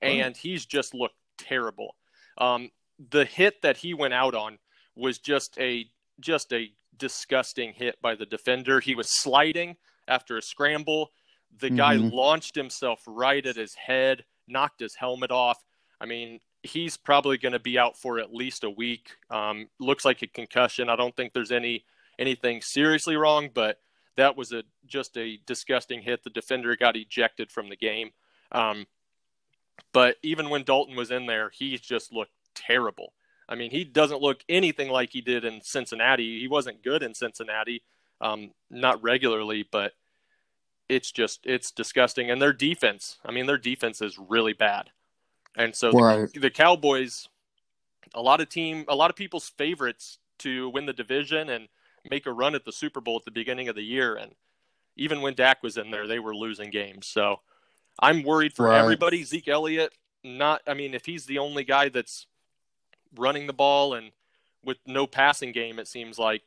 and he's just looked terrible. Um, the hit that he went out on was just a just a disgusting hit by the defender. He was sliding after a scramble. The mm-hmm. guy launched himself right at his head, knocked his helmet off. I mean, he's probably going to be out for at least a week. Um, looks like a concussion. I don't think there's any anything seriously wrong, but that was a just a disgusting hit. The defender got ejected from the game. Um, but even when Dalton was in there, he just looked terrible. I mean, he doesn't look anything like he did in Cincinnati. He wasn't good in Cincinnati, um, not regularly, but it's just it's disgusting. And their defense, I mean, their defense is really bad. And so right. the, the Cowboys, a lot of team, a lot of people's favorites to win the division and make a run at the Super Bowl at the beginning of the year. And even when Dak was in there, they were losing games. So I'm worried for right. everybody. Zeke Elliott, not. I mean, if he's the only guy that's running the ball and with no passing game, it seems like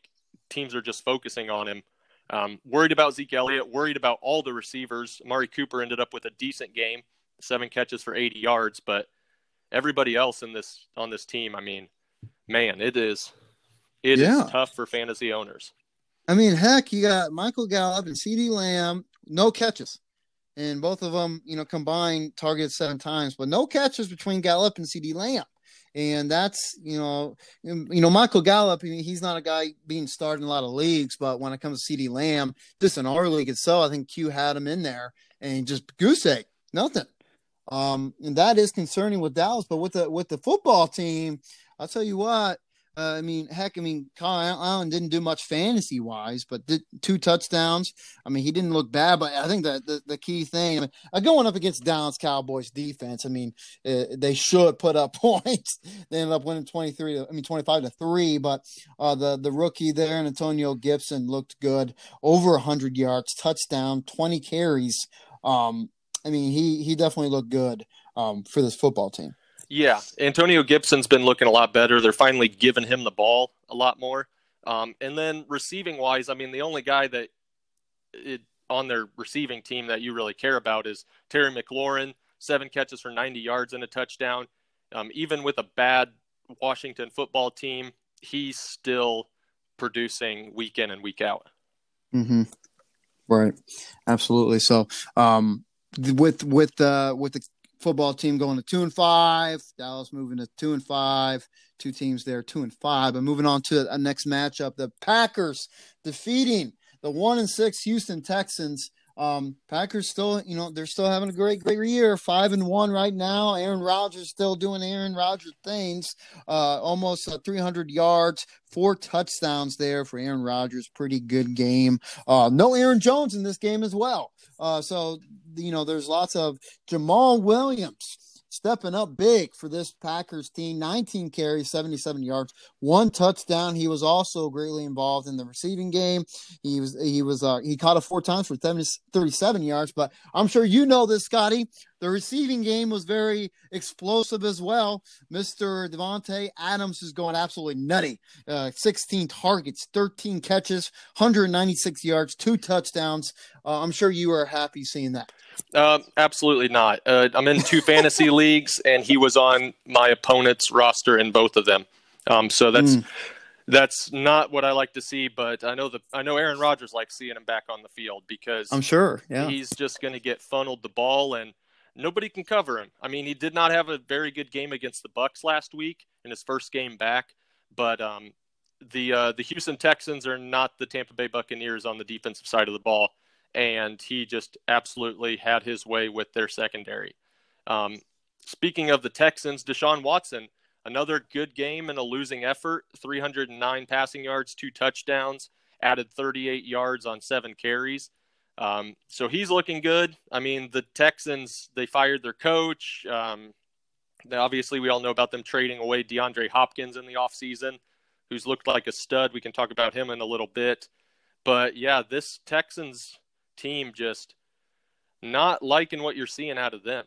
teams are just focusing on him. Um, worried about Zeke Elliott. Worried about all the receivers. Amari Cooper ended up with a decent game, seven catches for 80 yards, but everybody else in this on this team, I mean, man, it is it yeah. is tough for fantasy owners. I mean, heck, you got Michael Gallup and CeeDee Lamb, no catches and both of them, you know, combined targeted seven times, but no catches between Gallup and CeeDee Lamb. And that's, you know, you know, Michael Gallup, I mean, he's not a guy being started in a lot of leagues, but when it comes to CeeDee Lamb, just in our league itself, I think Q had him in there and just goose egg, nothing. Um, and that is concerning with Dallas, but with the with the football team, I'll tell you what, uh, I mean, heck, I mean, Kyle Allen didn't do much fantasy wise, but did two touchdowns. I mean, he didn't look bad, but I think that the, the key thing, I mean, uh, going up against Dallas Cowboys defense, I mean, uh, they should put up points. they ended up winning 23 to, I mean, 25 to three, but uh, the, the rookie there, Antonio Gibson, looked good over 100 yards, touchdown, 20 carries. Um, I mean, he, he definitely looked good um, for this football team. Yeah, Antonio Gibson's been looking a lot better. They're finally giving him the ball a lot more. Um, and then receiving wise, I mean, the only guy that it, on their receiving team that you really care about is Terry McLaurin, seven catches for 90 yards and a touchdown. Um, even with a bad Washington football team, he's still producing week in and week out. Mm-hmm. Right. Absolutely. So, um, with with uh, with the football team going to two and five. Dallas moving to two and five. Two teams there, two and five. But moving on to a next matchup, the Packers defeating the one and six Houston Texans. Um, Packers still, you know, they're still having a great, great year. Five and one right now. Aaron Rodgers still doing Aaron Rodgers things. Uh, almost uh, 300 yards, four touchdowns there for Aaron Rodgers. Pretty good game. Uh, no Aaron Jones in this game as well. Uh, so you know, there's lots of Jamaal Williams stepping up big for this Packers team. 19 carries, 77 yards, one touchdown. He was also greatly involved in the receiving game. He was he was uh, he caught it four times for 37 yards. But I'm sure you know this, Scotty. The receiving game was very explosive as well. Mr. Davante Adams is going absolutely nutty. Uh, 16 targets, 13 catches, 196 yards, two touchdowns. Uh, I'm sure you are happy seeing that. Uh, absolutely not. Uh, I'm in two fantasy leagues, and he was on my opponent's roster in both of them. Um, so that's mm. That's not what I like to see, but I know the I know Aaron Rodgers likes seeing him back on the field because I'm sure. Yeah. he's just going to get funneled the ball and nobody can cover him. I mean, he did not have a very good game against the Bucks last week in his first game back, but um, the uh, the Houston Texans are not the Tampa Bay Buccaneers on the defensive side of the ball, and he just absolutely had his way with their secondary. Um, speaking of the Texans, Deshaun Watson, another good game in a losing effort, 309 passing yards, two touchdowns, added 38 yards on seven carries. Um, so he's looking good. I mean, the Texans, they fired their coach. Um, obviously, we all know about them trading away DeAndre Hopkins in the offseason, who's looked like a stud. We can talk about him in a little bit. But yeah, this Texans team just not liking what you're seeing out of them.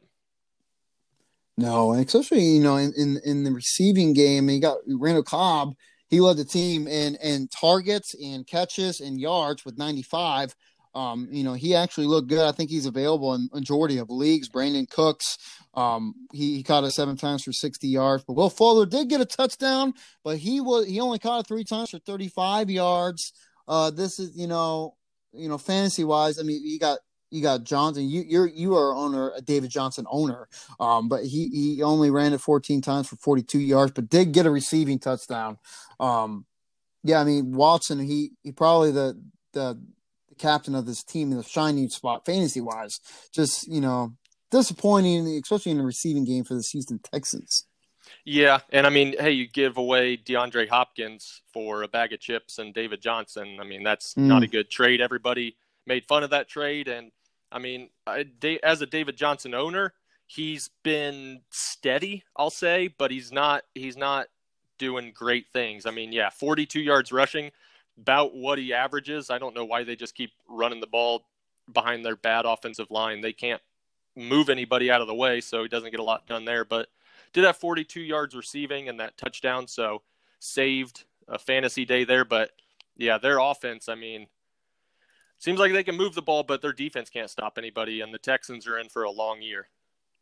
No, and especially you know in, in, in the receiving game, he got Randall Cobb. He led the team in in targets and catches and yards with 95. Um, you know, he actually looked good. I think he's available in majority of leagues. Brandin Cooks, um, he, he caught it seven times for 60 yards. But Will Fuller did get a touchdown, but he was he only caught it three times for 35 yards. Uh, this is you know, you know, fantasy wise, I mean, you got you got Johnson. You you're you are owner a David Johnson owner. Um, but he he only ran it 14 times for 42 yards, but did get a receiving touchdown. Um, yeah, I mean Watson. He he probably the the, the captain of this team in the shining spot fantasy wise. Just you know disappointing, especially in the receiving game for the Houston Texans. Yeah, and I mean, hey, you give away DeAndre Hopkins for a bag of chips and David Johnson. I mean, that's mm. not a good trade. Everybody made fun of that trade, and I mean, I, as a David Johnson owner, he's been steady, I'll say, but he's not he's not doing great things. I mean, yeah, 42 yards rushing, about what he averages. I don't know why they just keep running the ball behind their bad offensive line. They can't move anybody out of the way, so he doesn't get a lot done there. But did have 42 yards receiving and that touchdown, so saved a fantasy day there. But yeah, their offense, I mean, seems like they can move the ball, but their defense can't stop anybody, and the Texans are in for a long year.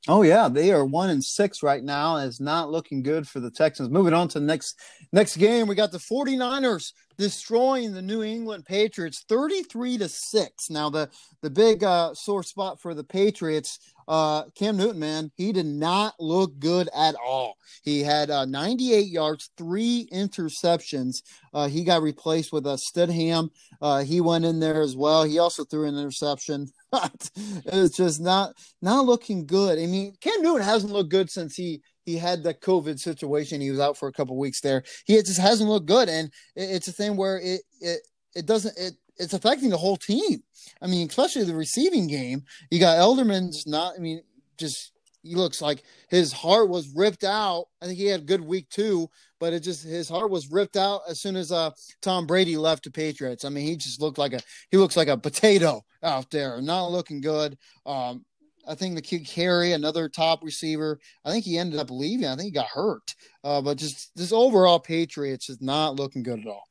Oh yeah, they are one and six right now. It's not looking good for the Texans. Moving on to the next next game, we got the 49ers destroying the New England Patriots 33 to 6. Now the the big uh, sore spot for the Patriots uh, Cam Newton, man, he did not look good at all. He had uh, 98 yards, three interceptions. Uh, he got replaced with a uh, Stidham. Uh, he went in there as well. He also threw an interception. it's just not not looking good. I mean, Cam Newton hasn't looked good since he he had the COVID situation. He was out for a couple weeks there. He just hasn't looked good, and it, it's a thing where it it it doesn't it it's affecting the whole team. I mean, especially the receiving game. You got Edelman's not. I mean, just he looks like his heart was ripped out. I think he had a good week too, but it just his heart was ripped out as soon as uh Tom Brady left the Patriots. I mean, he just looked like a he looks like a potato out there, not looking good. Um, I think the kid Carey, another top receiver, I think he ended up leaving. I think he got hurt. Uh, but just this overall Patriots is not looking good at all.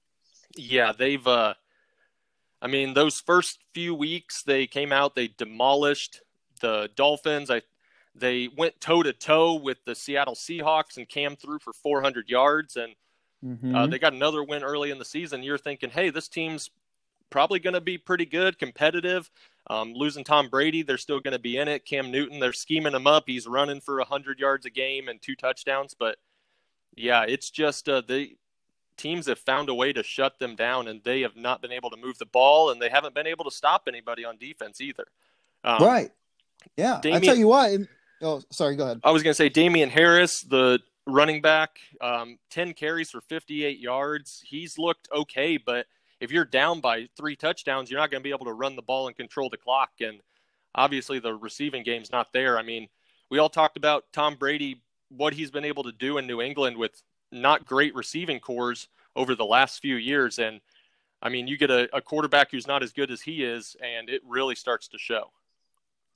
Yeah, they've uh I mean, those first few weeks they came out, they demolished the Dolphins. I they went toe to toe with the Seattle Seahawks and Cam threw for 400 yards, and mm-hmm. uh, they got another win early in the season. You're thinking, hey, this team's probably going to be pretty good, competitive. Um, losing Tom Brady, they're still going to be in it. Cam Newton, they're scheming him up. He's running for 100 yards a game and two touchdowns. But yeah, it's just uh, they teams have found a way to shut them down, and they have not been able to move the ball, and they haven't been able to stop anybody on defense either. Um, right. Yeah. Damien, I tell you what. Oh, sorry. Go ahead. I was going to say Damien Harris, the running back, um, 10 carries for 58 yards. He's looked okay, but if you're down by three touchdowns, you're not going to be able to run the ball and control the clock. And obviously, the receiving game's not there. I mean, we all talked about Tom Brady, what he's been able to do in New England with not great receiving corps over the last few years. And I mean, you get a, a quarterback who's not as good as he is, and it really starts to show.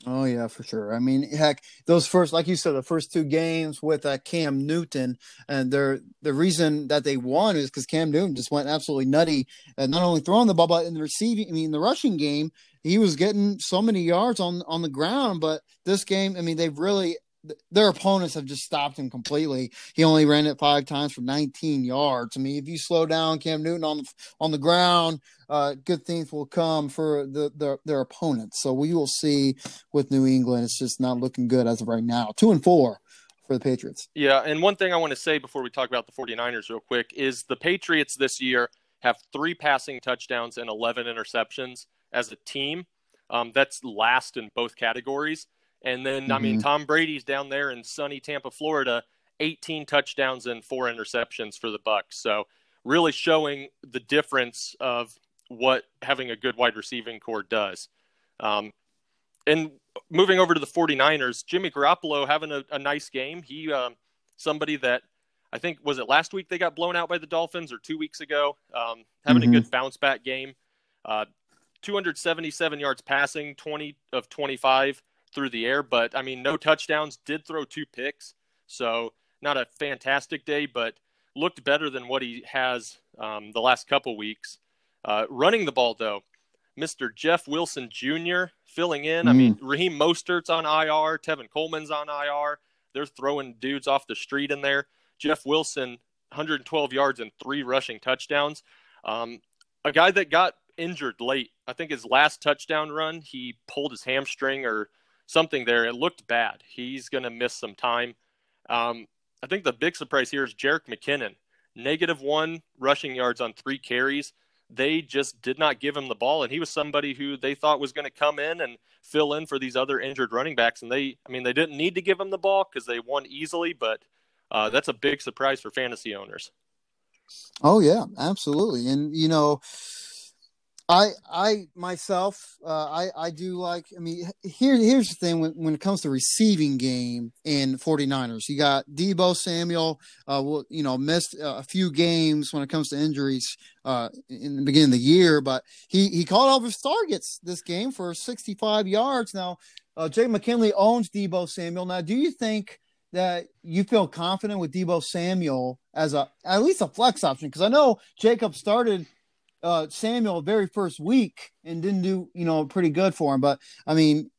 Oh yeah, for sure. I mean, heck, those first, like you said, the first two games with uh, Cam Newton, and they're the reason that they won is because Cam Newton just went absolutely nutty, and not only throwing the ball, but in the receiving. I mean, the rushing game, he was getting so many yards on on the ground. But this game, I mean, they've really their opponents have just stopped him completely. He only ran it five times for 19 yards. I mean, if you slow down Cam Newton on the on the ground, uh, good things will come for the, the, their opponents. So we will see with New England. It's just not looking good as of right now. Two and four for the Patriots. Yeah, and one thing I want to say before we talk about the 49ers real quick is the Patriots this year have three passing touchdowns and 11 interceptions as a team. Um, that's last in both categories. And then, mm-hmm. I mean, mm-hmm. Tom Brady's down there in sunny Tampa, Florida, 18 touchdowns and four interceptions for the Bucks. So, really showing the difference of what having a good wide receiving corps does. Um, and moving over to the 49ers, Jimmy Garoppolo having a, a nice game. He, um, somebody that I think, was it last week they got blown out by the Dolphins or two weeks ago? Um, having mm-hmm. a good bounce back game. Uh, 277 yards passing, 20 of 25 through the air, but I mean, no touchdowns, did throw two picks. So, not a fantastic day, but looked better than what he has um, the last couple weeks. Uh, running the ball, though, Mr. Jeff Wilson Jr. filling in. Mm. I mean, Raheem Mostert's on IR, Tevin Coleman's on IR. They're throwing dudes off the street in there. Jeff Wilson, 112 yards and three rushing touchdowns. Um, a guy that got injured late. I think his last touchdown run, he pulled his hamstring or something there. It looked bad. He's going to miss some time. Um, I think the big surprise here is Jerick McKinnon, negative one rushing yards on three carries. They just did not give him the ball, and he was somebody who they thought was going to come in and fill in for these other injured running backs. And they, I mean, they didn't need to give him the ball because they won easily, but uh, that's a big surprise for fantasy owners. Oh yeah, absolutely. And you know, I I myself uh, I I do like I mean here here's the thing when, when it comes to receiving game in 49ers you got Deebo Samuel uh you know missed a few games when it comes to injuries uh in the beginning of the year but he he caught all his targets this game for 65 yards now uh, Jay McKinley owns Deebo Samuel now do you think that you feel confident with Deebo Samuel as a at least a flex option? Because I know Jacob started uh, Samuel very first week and didn't do you know pretty good for him, but I mean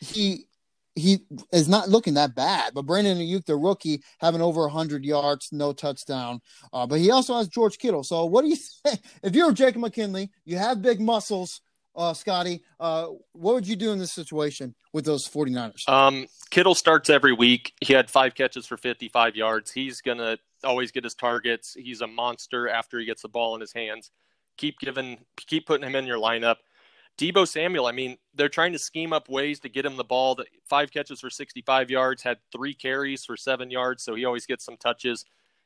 he he is not looking that bad. But Brandon Aiyuk, the rookie, having over 100 yards, no touchdown. Uh, but he also has George Kittle. So what do you think? If you're Jacob McKinley, you have big muscles uh, Scotty, uh, what would you do in this situation with those 49ers? Um, Kittle starts every week. He had five catches for 55 yards. He's going to always get his targets. He's a monster after he gets the ball in his hands. Keep giving, keep putting him in your lineup. Deebo Samuel, I mean, they're trying to scheme up ways to get him the ball. The five catches for 65 yards, had three carries for seven yards, so he always gets some touches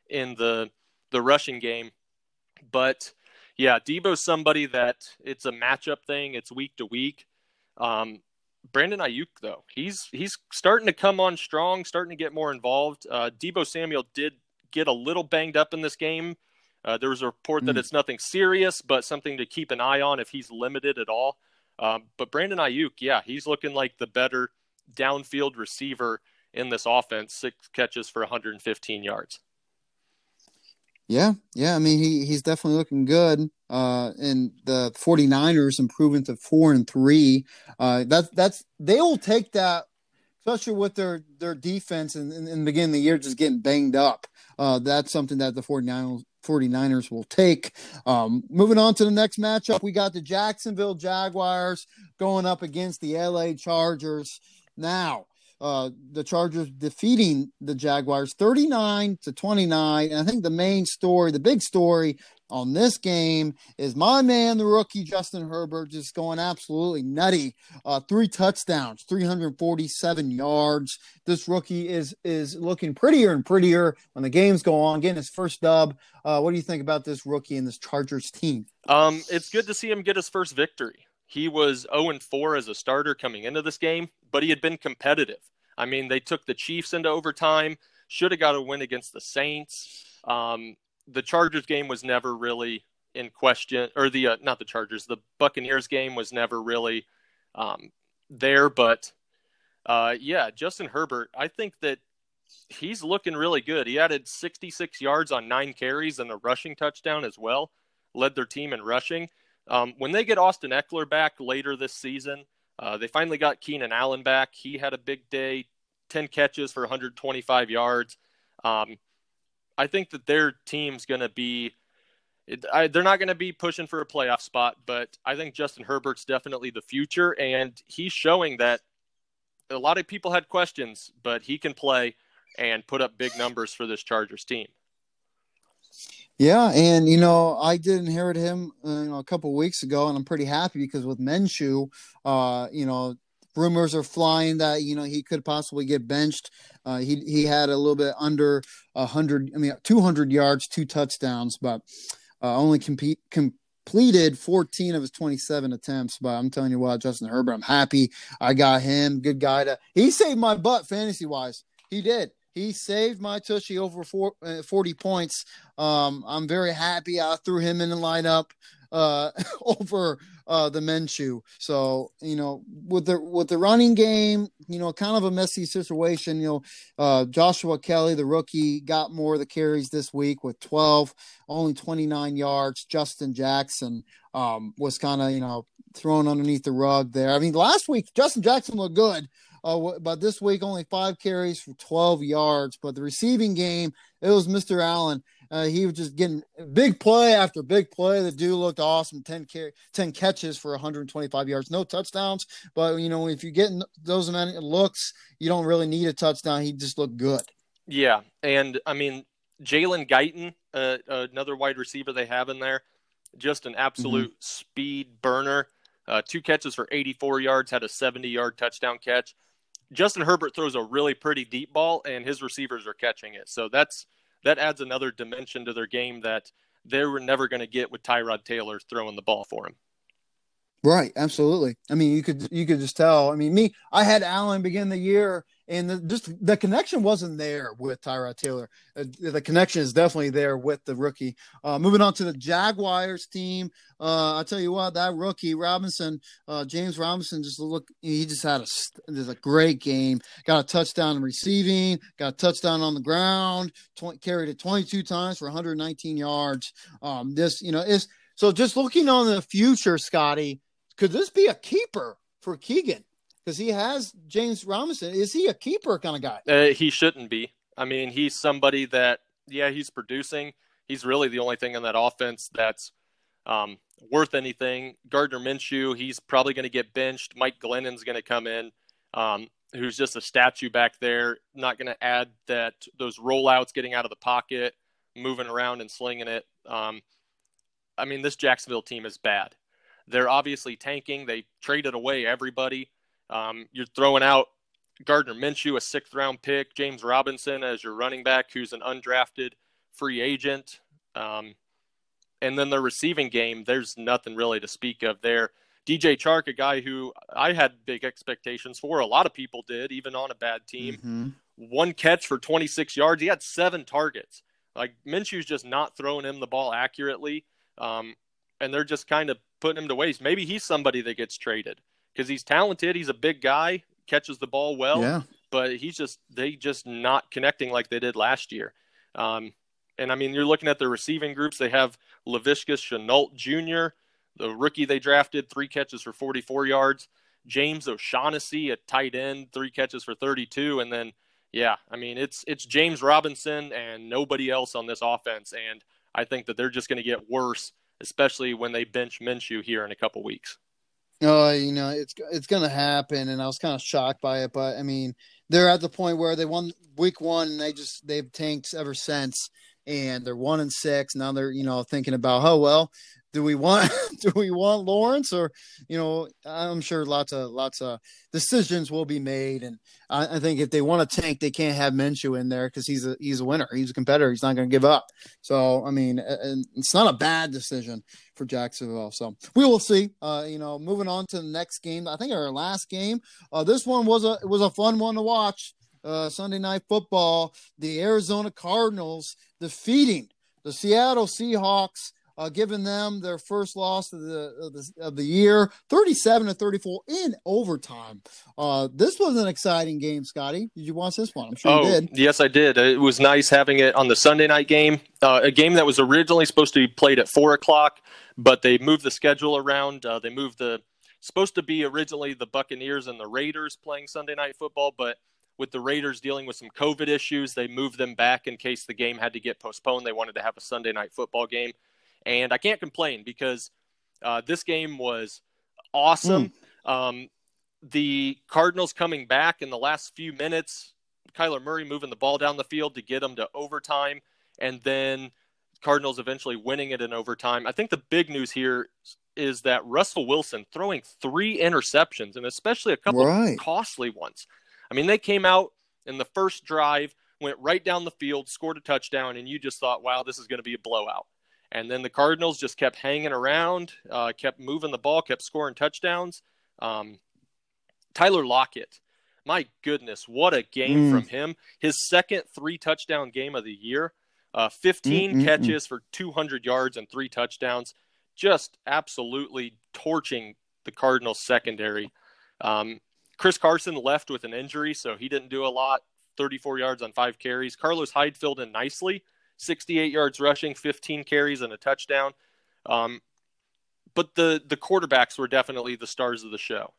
in the the rushing game. But yeah, Deebo's somebody that it's a matchup thing. It's week to week. Um, Brandon Aiyuk though, he's he's starting to come on strong, starting to get more involved. Uh, Deebo Samuel did get a little banged up in this game. Uh, there was a report mm. that it's nothing serious, but something to keep an eye on if he's limited at all. Um, but Brandon Aiyuk, yeah, he's looking like the better downfield receiver in this offense. Six catches for 115 yards. Yeah, yeah. I mean, he he's definitely looking good. Uh, and the 49ers improving to four and three. Uh, that's that's they will take that, especially with their their defense in, in, in, the beginning of the year just getting banged up. Uh, that's something that the 49ers 49ers will take. Um, moving on to the next matchup, we got the Jacksonville Jaguars going up against the LA Chargers. Now, uh, the Chargers defeating the Jaguars 39 to 29. And I think the main story, the big story on this game is my man, the rookie Justin Herbert, just going absolutely nutty. Uh, three touchdowns, 347 yards. This rookie is is looking prettier and prettier when the games go on. Getting his first dub. Uh, what do you think about this rookie and this Chargers team? Um, it's good to see him get his first victory. He was 0 4 as a starter coming into this game, but he had been competitive. I mean, they took the Chiefs into overtime, should have got a win against the Saints. Um, the Chargers game was never really in question, or the uh, not the Chargers, the Buccaneers game was never really um, there. But uh, yeah, Justin Herbert, I think that he's looking really good. He added 66 yards on nine carries and a rushing touchdown as well. Led their team in rushing. Um, when they get Austin Ekeler back later this season, uh, they finally got Keenan Allen back. He had a big day, 10 catches for 125 yards. Um, I think that their team's going to be. It, I, they're not going to be pushing for a playoff spot, but I think Justin Herbert's definitely the future, and he's showing that a lot of people had questions, but he can play and put up big numbers for this Chargers team. Yeah, and you know, I did inherit him uh, you know, a couple weeks ago, and I'm pretty happy because with Minshew, uh, you know, rumors are flying that you know he could possibly get benched. Uh, he he had a little bit under hundred, I mean, 200 yards, two touchdowns, but uh, only compete completed 14 of his 27 attempts. But I'm telling you what, Justin Herbert, I'm happy I got him. Good guy to he saved my butt fantasy wise. He did. He saved my tushy over four, uh, 40 points. Um, I'm very happy I threw him in the lineup uh, over uh, the Minshew. So you know, with the with the running game, you know, kind of a messy situation. You know, uh, Joshua Kelly, the rookie, got more of the carries this week with 12, only 29 yards. Justin Jackson um, was kind of you know thrown underneath the rug there. I mean, last week Justin Jackson looked good. Uh, but this week only five carries for 12 yards. But the receiving game, it was Mr. Allen. Uh, he was just getting big play after big play. The dude looked awesome 10, 10 catches for 125 yards. No touchdowns, but you know, if you're getting those many looks, you don't really need a touchdown. He just looked good. Yeah. And I mean, Jalen Guyton, uh, another wide receiver they have in there, just an absolute mm-hmm. speed burner. Uh, two catches for 84 yards, had a 70 yard touchdown catch. Justin Herbert throws a really pretty deep ball, and his receivers are catching it. So that's that adds another dimension to their game that they were never going to get with Tyrod Taylor throwing the ball for him. Right, absolutely. I mean, you could you could just tell. I mean, me, I had Allen begin the year, and the, just the connection wasn't there with Tyrod Taylor. Uh, the connection is definitely there with the rookie. Uh, moving on to the Jaguars team, uh, I tell you what, that rookie Robinson, uh, James Robinson, just look, he just had a just a great game. Got a touchdown in receiving, got a touchdown on the ground, 20, carried it 22 times for 119 yards. Um, this, you know, is so just looking on the future, Scotty could this be a keeper for Keegan? Because he has James Robinson. Is he a keeper kind of guy? Uh, he shouldn't be. I mean, he's somebody that, yeah, he's producing. He's really the only thing in that offense that's um, worth anything. Gardner Minshew, he's probably going to get benched. Mike Glennon's going to come in, um, who's just a statue back there. Not going to add that those rollouts, getting out of the pocket, moving around and slinging it. Um, I mean, this Jacksonville team is bad. They're obviously tanking. They traded away everybody. Um, you're throwing out Gardner Minshew, a sixth round pick, James Robinson as your running back, who's an undrafted free agent. Um, and then the receiving game, there's nothing really to speak of there. DJ Chark, a guy who I had big expectations for. A lot of people did, even on a bad team. Mm-hmm. One catch for 26 yards. He had seven targets. Like Minshew's just not throwing him the ball accurately. Um, and they're just kind of putting him to waste. Maybe he's somebody that gets traded because he's talented. He's a big guy, catches the ball well, yeah. but he's just they just not connecting like they did last year. Um, and I mean, you're looking at the receiving groups. They have Laviska Shenault Jr., the rookie they drafted, three catches for 44 yards. James O'Shaughnessy, a tight end, three catches for 32, and then yeah, I mean it's it's James Robinson and nobody else on this offense, and I think that they're just going to get worse especially when they bench Minshew here in a couple weeks. Oh, you know, it's it's to happen, and I was kind of shocked by it. But I mean, they're at the point where they won week one, and they just they've tanked ever since, and they're one and six. Now they're you know thinking about, oh well, do we want do we want Lawrence or you know I'm sure lots of lots of decisions will be made. And I, I think if they want to tank they can't have Minshew in there because he's a he's a winner. He's a competitor. He's not going to give up. So I mean it's not a bad decision for Jacksonville. So we will see. Uh, you know moving on to the next game. I think our last game uh, this one was a it was a fun one to watch. Uh, Sunday night football the Arizona Cardinals defeating the Seattle Seahawks uh, giving them their first loss of the, of the, of the year, 37 to 34 in overtime. Uh, this was an exciting game, Scotty. Did you watch this one? I'm sure oh, you did. Yes, I did. It was nice having it on the Sunday night game, uh, a game that was originally supposed to be played at four o'clock, but they moved the schedule around. Uh, they moved the supposed to be originally the Buccaneers and the Raiders playing Sunday night football, but with the Raiders dealing with some COVID issues, they moved them back in case the game had to get postponed. They wanted to have a Sunday night football game. And I can't complain because uh, this game was awesome. Mm. Um, the Cardinals coming back in the last few minutes, Kyler Murray moving the ball down the field to get them to overtime, and then Cardinals eventually winning it in overtime. I think the big news here is that Russell Wilson throwing three interceptions and especially a couple right. costly ones. I mean, they came out in the first drive, went right down the field, scored a touchdown, and you just thought, wow, this is going to be a blowout. And then the Cardinals just kept hanging around, uh, kept moving the ball, kept scoring touchdowns. Um, Tyler Lockett, my goodness, what a game mm. from him. His second three touchdown game of the year. Uh, 15 mm-hmm. catches for 200 yards and three touchdowns. Just absolutely torching the Cardinals secondary. Um, Chris Carson left with an injury, so he didn't do a lot. 34 yards on five carries. Carlos Hyde filled in nicely, 68 yards rushing, 15 carries and a touchdown. Um, but the the quarterbacks were definitely the stars of the show.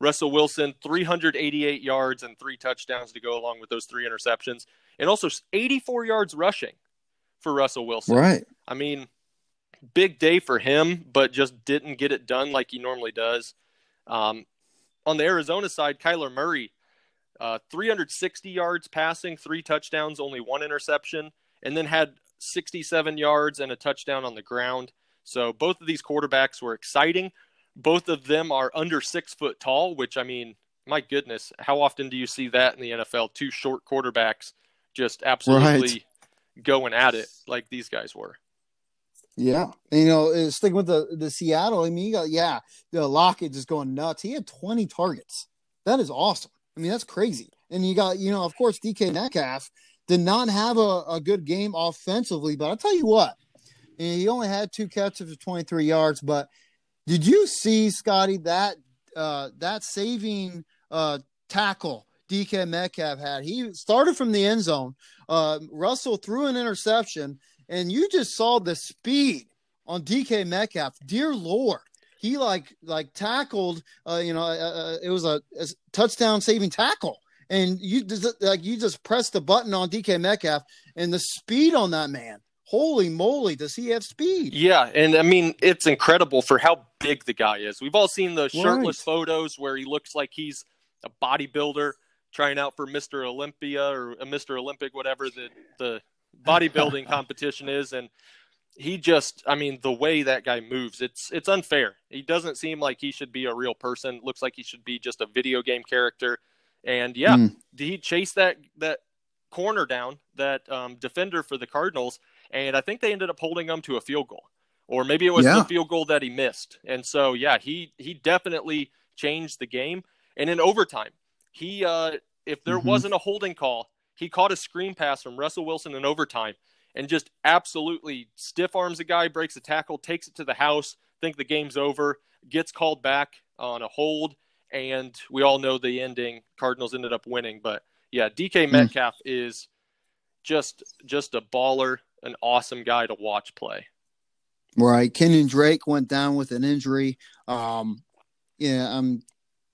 Russell Wilson, 388 yards and three touchdowns to go along with those three interceptions, and also 84 yards rushing for Russell Wilson. Right. I mean, big day for him, but just didn't get it done like he normally does. Um, on the Arizona side, Kyler Murray, uh, 360 yards passing, three touchdowns, only one interception, and then had 67 yards and a touchdown on the ground. So both of these quarterbacks were exciting. Both of them are under six foot tall, which I mean, my goodness, how often do you see that in the NFL? Two short quarterbacks just absolutely right. going at it like these guys were. Yeah, you know, sticking with the the Seattle. I mean, you got yeah, the Lockett just going nuts. He had twenty targets. That is awesome. I mean, that's crazy. And you got you know, of course, DK Metcalf did not have a, a good game offensively, but I'll tell you what, he only had two catches for twenty three yards. But did you see Scotty that uh, that saving uh, tackle DK Metcalf had? He started from the end zone. Uh, Russell threw an interception and you just saw the speed on DK Metcalf. Dear Lord, he like like tackled. Uh, you know, uh, uh, it was a, a, touchdown saving tackle, and you just like you just press the button on DK Metcalf, and the speed on that man. Holy moly, does he have speed? Yeah, and I mean it's incredible for how big the guy is. We've all seen the shirtless right. photos where he looks like he's a bodybuilder trying out for Mr. Olympia or a Mr. Olympic, whatever the the bodybuilding competition is and he just i mean the way that guy moves it's it's unfair he doesn't seem like he should be a real person looks like he should be just a video game character and yeah mm. he chased that that corner down that um, defender for the cardinals and i think they ended up holding him to a field goal or maybe it was yeah. the field goal that he missed and so yeah he he definitely changed the game and in overtime he uh if there mm-hmm. wasn't a holding call he caught a screen pass from Russell Wilson in overtime and just absolutely stiff arms a guy, breaks a tackle, takes it to the house, think the game's over, gets called back on a hold, and we all know the ending. Cardinals ended up winning, but yeah, DK hmm. Metcalf mm. is just just a baller, an awesome guy to watch play. Right, Kenyon Drake went down with an injury. Um, yeah, I'm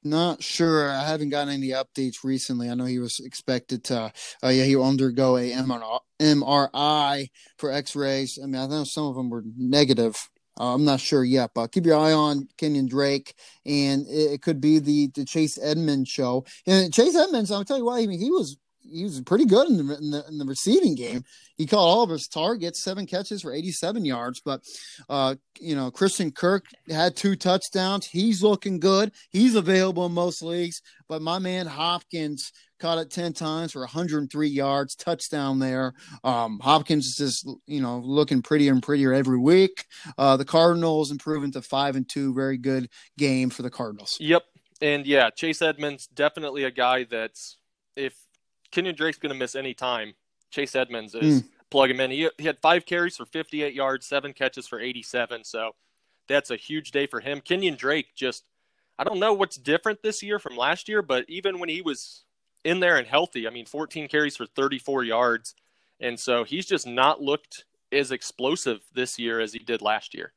not sure. I haven't gotten any updates recently. I know he was expected to, uh, yeah, he will undergo a MRI for X-rays. I mean, I know some of them were negative. Uh, I'm not sure yet, but keep your eye on Kenyon Drake, and it, it could be the the Chase Edmonds show. And Chase Edmonds, I'll tell you why. I mean, he was he was pretty good in the, in the, in the receiving game. He caught all of his targets, seven catches for 87 yards. But uh, you know, Christian Kirk had two touchdowns. He's looking good. He's available in most leagues. But my man Hopkins caught it 10 times for 103 yards, touchdown there. Um, Hopkins is just, you know, looking prettier and prettier every week. Uh, the Cardinals improving to five and two. Very good game for the Cardinals. Yep. And yeah, Chase Edmonds definitely a guy that's if Kenyon Drake's going to miss any time. Chase Edmonds is mm. plug him in. He, he had five carries for 58 yards, seven catches for 87. So that's a huge day for him. Kenyon Drake just, I don't know what's different this year from last year, but even when he was in there and healthy, I mean, 14 carries for 34 yards. And so he's just not looked as explosive this year as he did last year.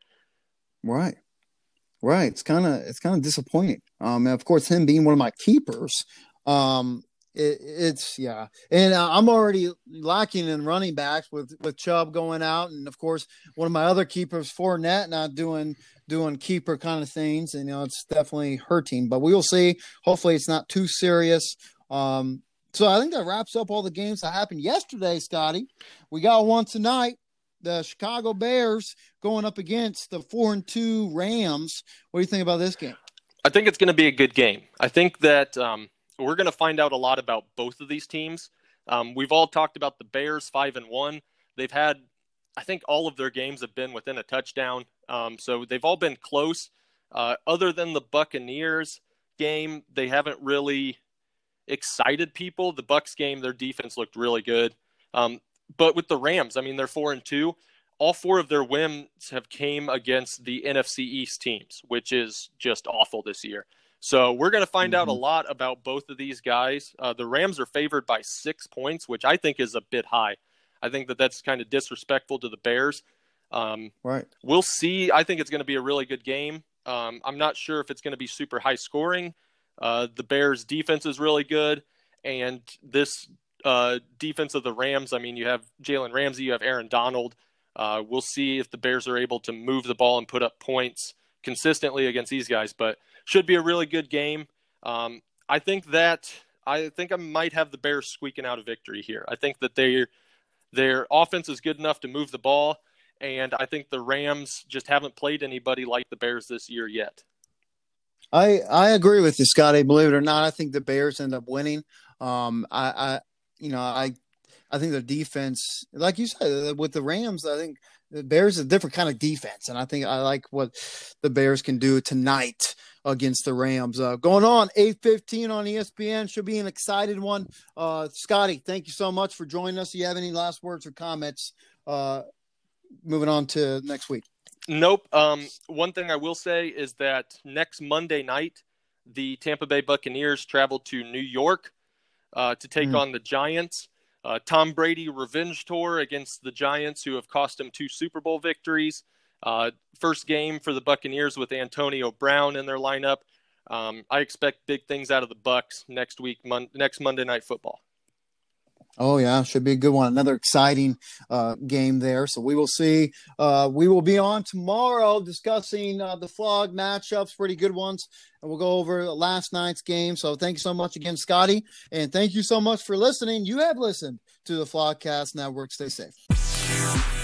Right. Right. It's kind of it's kind of disappointing. Um, and of course, him being one of my keepers, um, it, it's yeah, and uh, I'm already lacking in running backs with with Chubb going out, and of course one of my other keepers, Fournette, not doing doing keeper kind of things, and you know it's definitely hurting. But we will see. Hopefully, it's not too serious. Um, so I think that wraps up all the games that happened yesterday, Scotty. We got one tonight. The Chicago Bears going up against the four and two Rams. What do you think about this game? I think it's going to be a good game. I think that um, we're going to find out a lot about both of these teams. Um, we've all talked about the Bears five and one. They've had, I think, all of their games have been within a touchdown. Um, so they've all been close. Uh, other than the Buccaneers game, they haven't really excited people. The Bucks game, their defense looked really good. Um, but with the Rams, I mean, they're four and two. All four of their wins have came against the NFC East teams, which is just awful this year. So we're going to find mm-hmm. out a mm-hmm. lot about both of these guys. Uh, the Rams are favored by six points, which I think is a bit high. I think that that's kind of disrespectful to the Bears. Um, right. We'll see. I think it's going to be a really good game. Um, I'm not sure if it's going to be super high scoring. Uh, the Bears' defense is really good, and this uh, defense of the Rams. I mean, you have Jalen Ramsey, you have Aaron Donald. Uh, we'll see if the Bears are able to move the ball and put up points consistently against these guys, but should be a really good game. Um, I think that I think I might have the Bears squeaking out a victory here. I think that they their offense is good enough to move the ball, and I think the Rams just haven't played anybody like the Bears this year yet. I I agree with you, Scotty. Believe it or not, I think the Bears end up winning. Um, I, I you know I I think the defense, like you said, with the Rams, I think the Bears is a different kind of defense, and I think I like what the Bears can do tonight against the Rams. Uh, going on eight fifteen on ESPN should be an excited one. Uh, Scotty, thank you so much for joining us. Do you have any last words or comments? Uh, moving on to next week. Nope. Um, one thing I will say is that next Monday night, the Tampa Bay Buccaneers travel to New York uh, to take mm. on the Giants. Uh, Tom Brady revenge tour against the Giants, who have cost him two Super Bowl victories. Uh, first game for the Buccaneers with Antonio Brown in their lineup. Um, I expect big things out of the Bucks next week, mon- next Monday Night Football. Oh yeah, should be a good one. Another exciting uh, game there. So we will see. Uh, we will be on tomorrow discussing uh, the flog matchups, pretty good ones, and we'll go over last night's game. So thank you so much again, Scotty, and thank you so much for listening. You have listened to the Flogcast Network. Stay safe.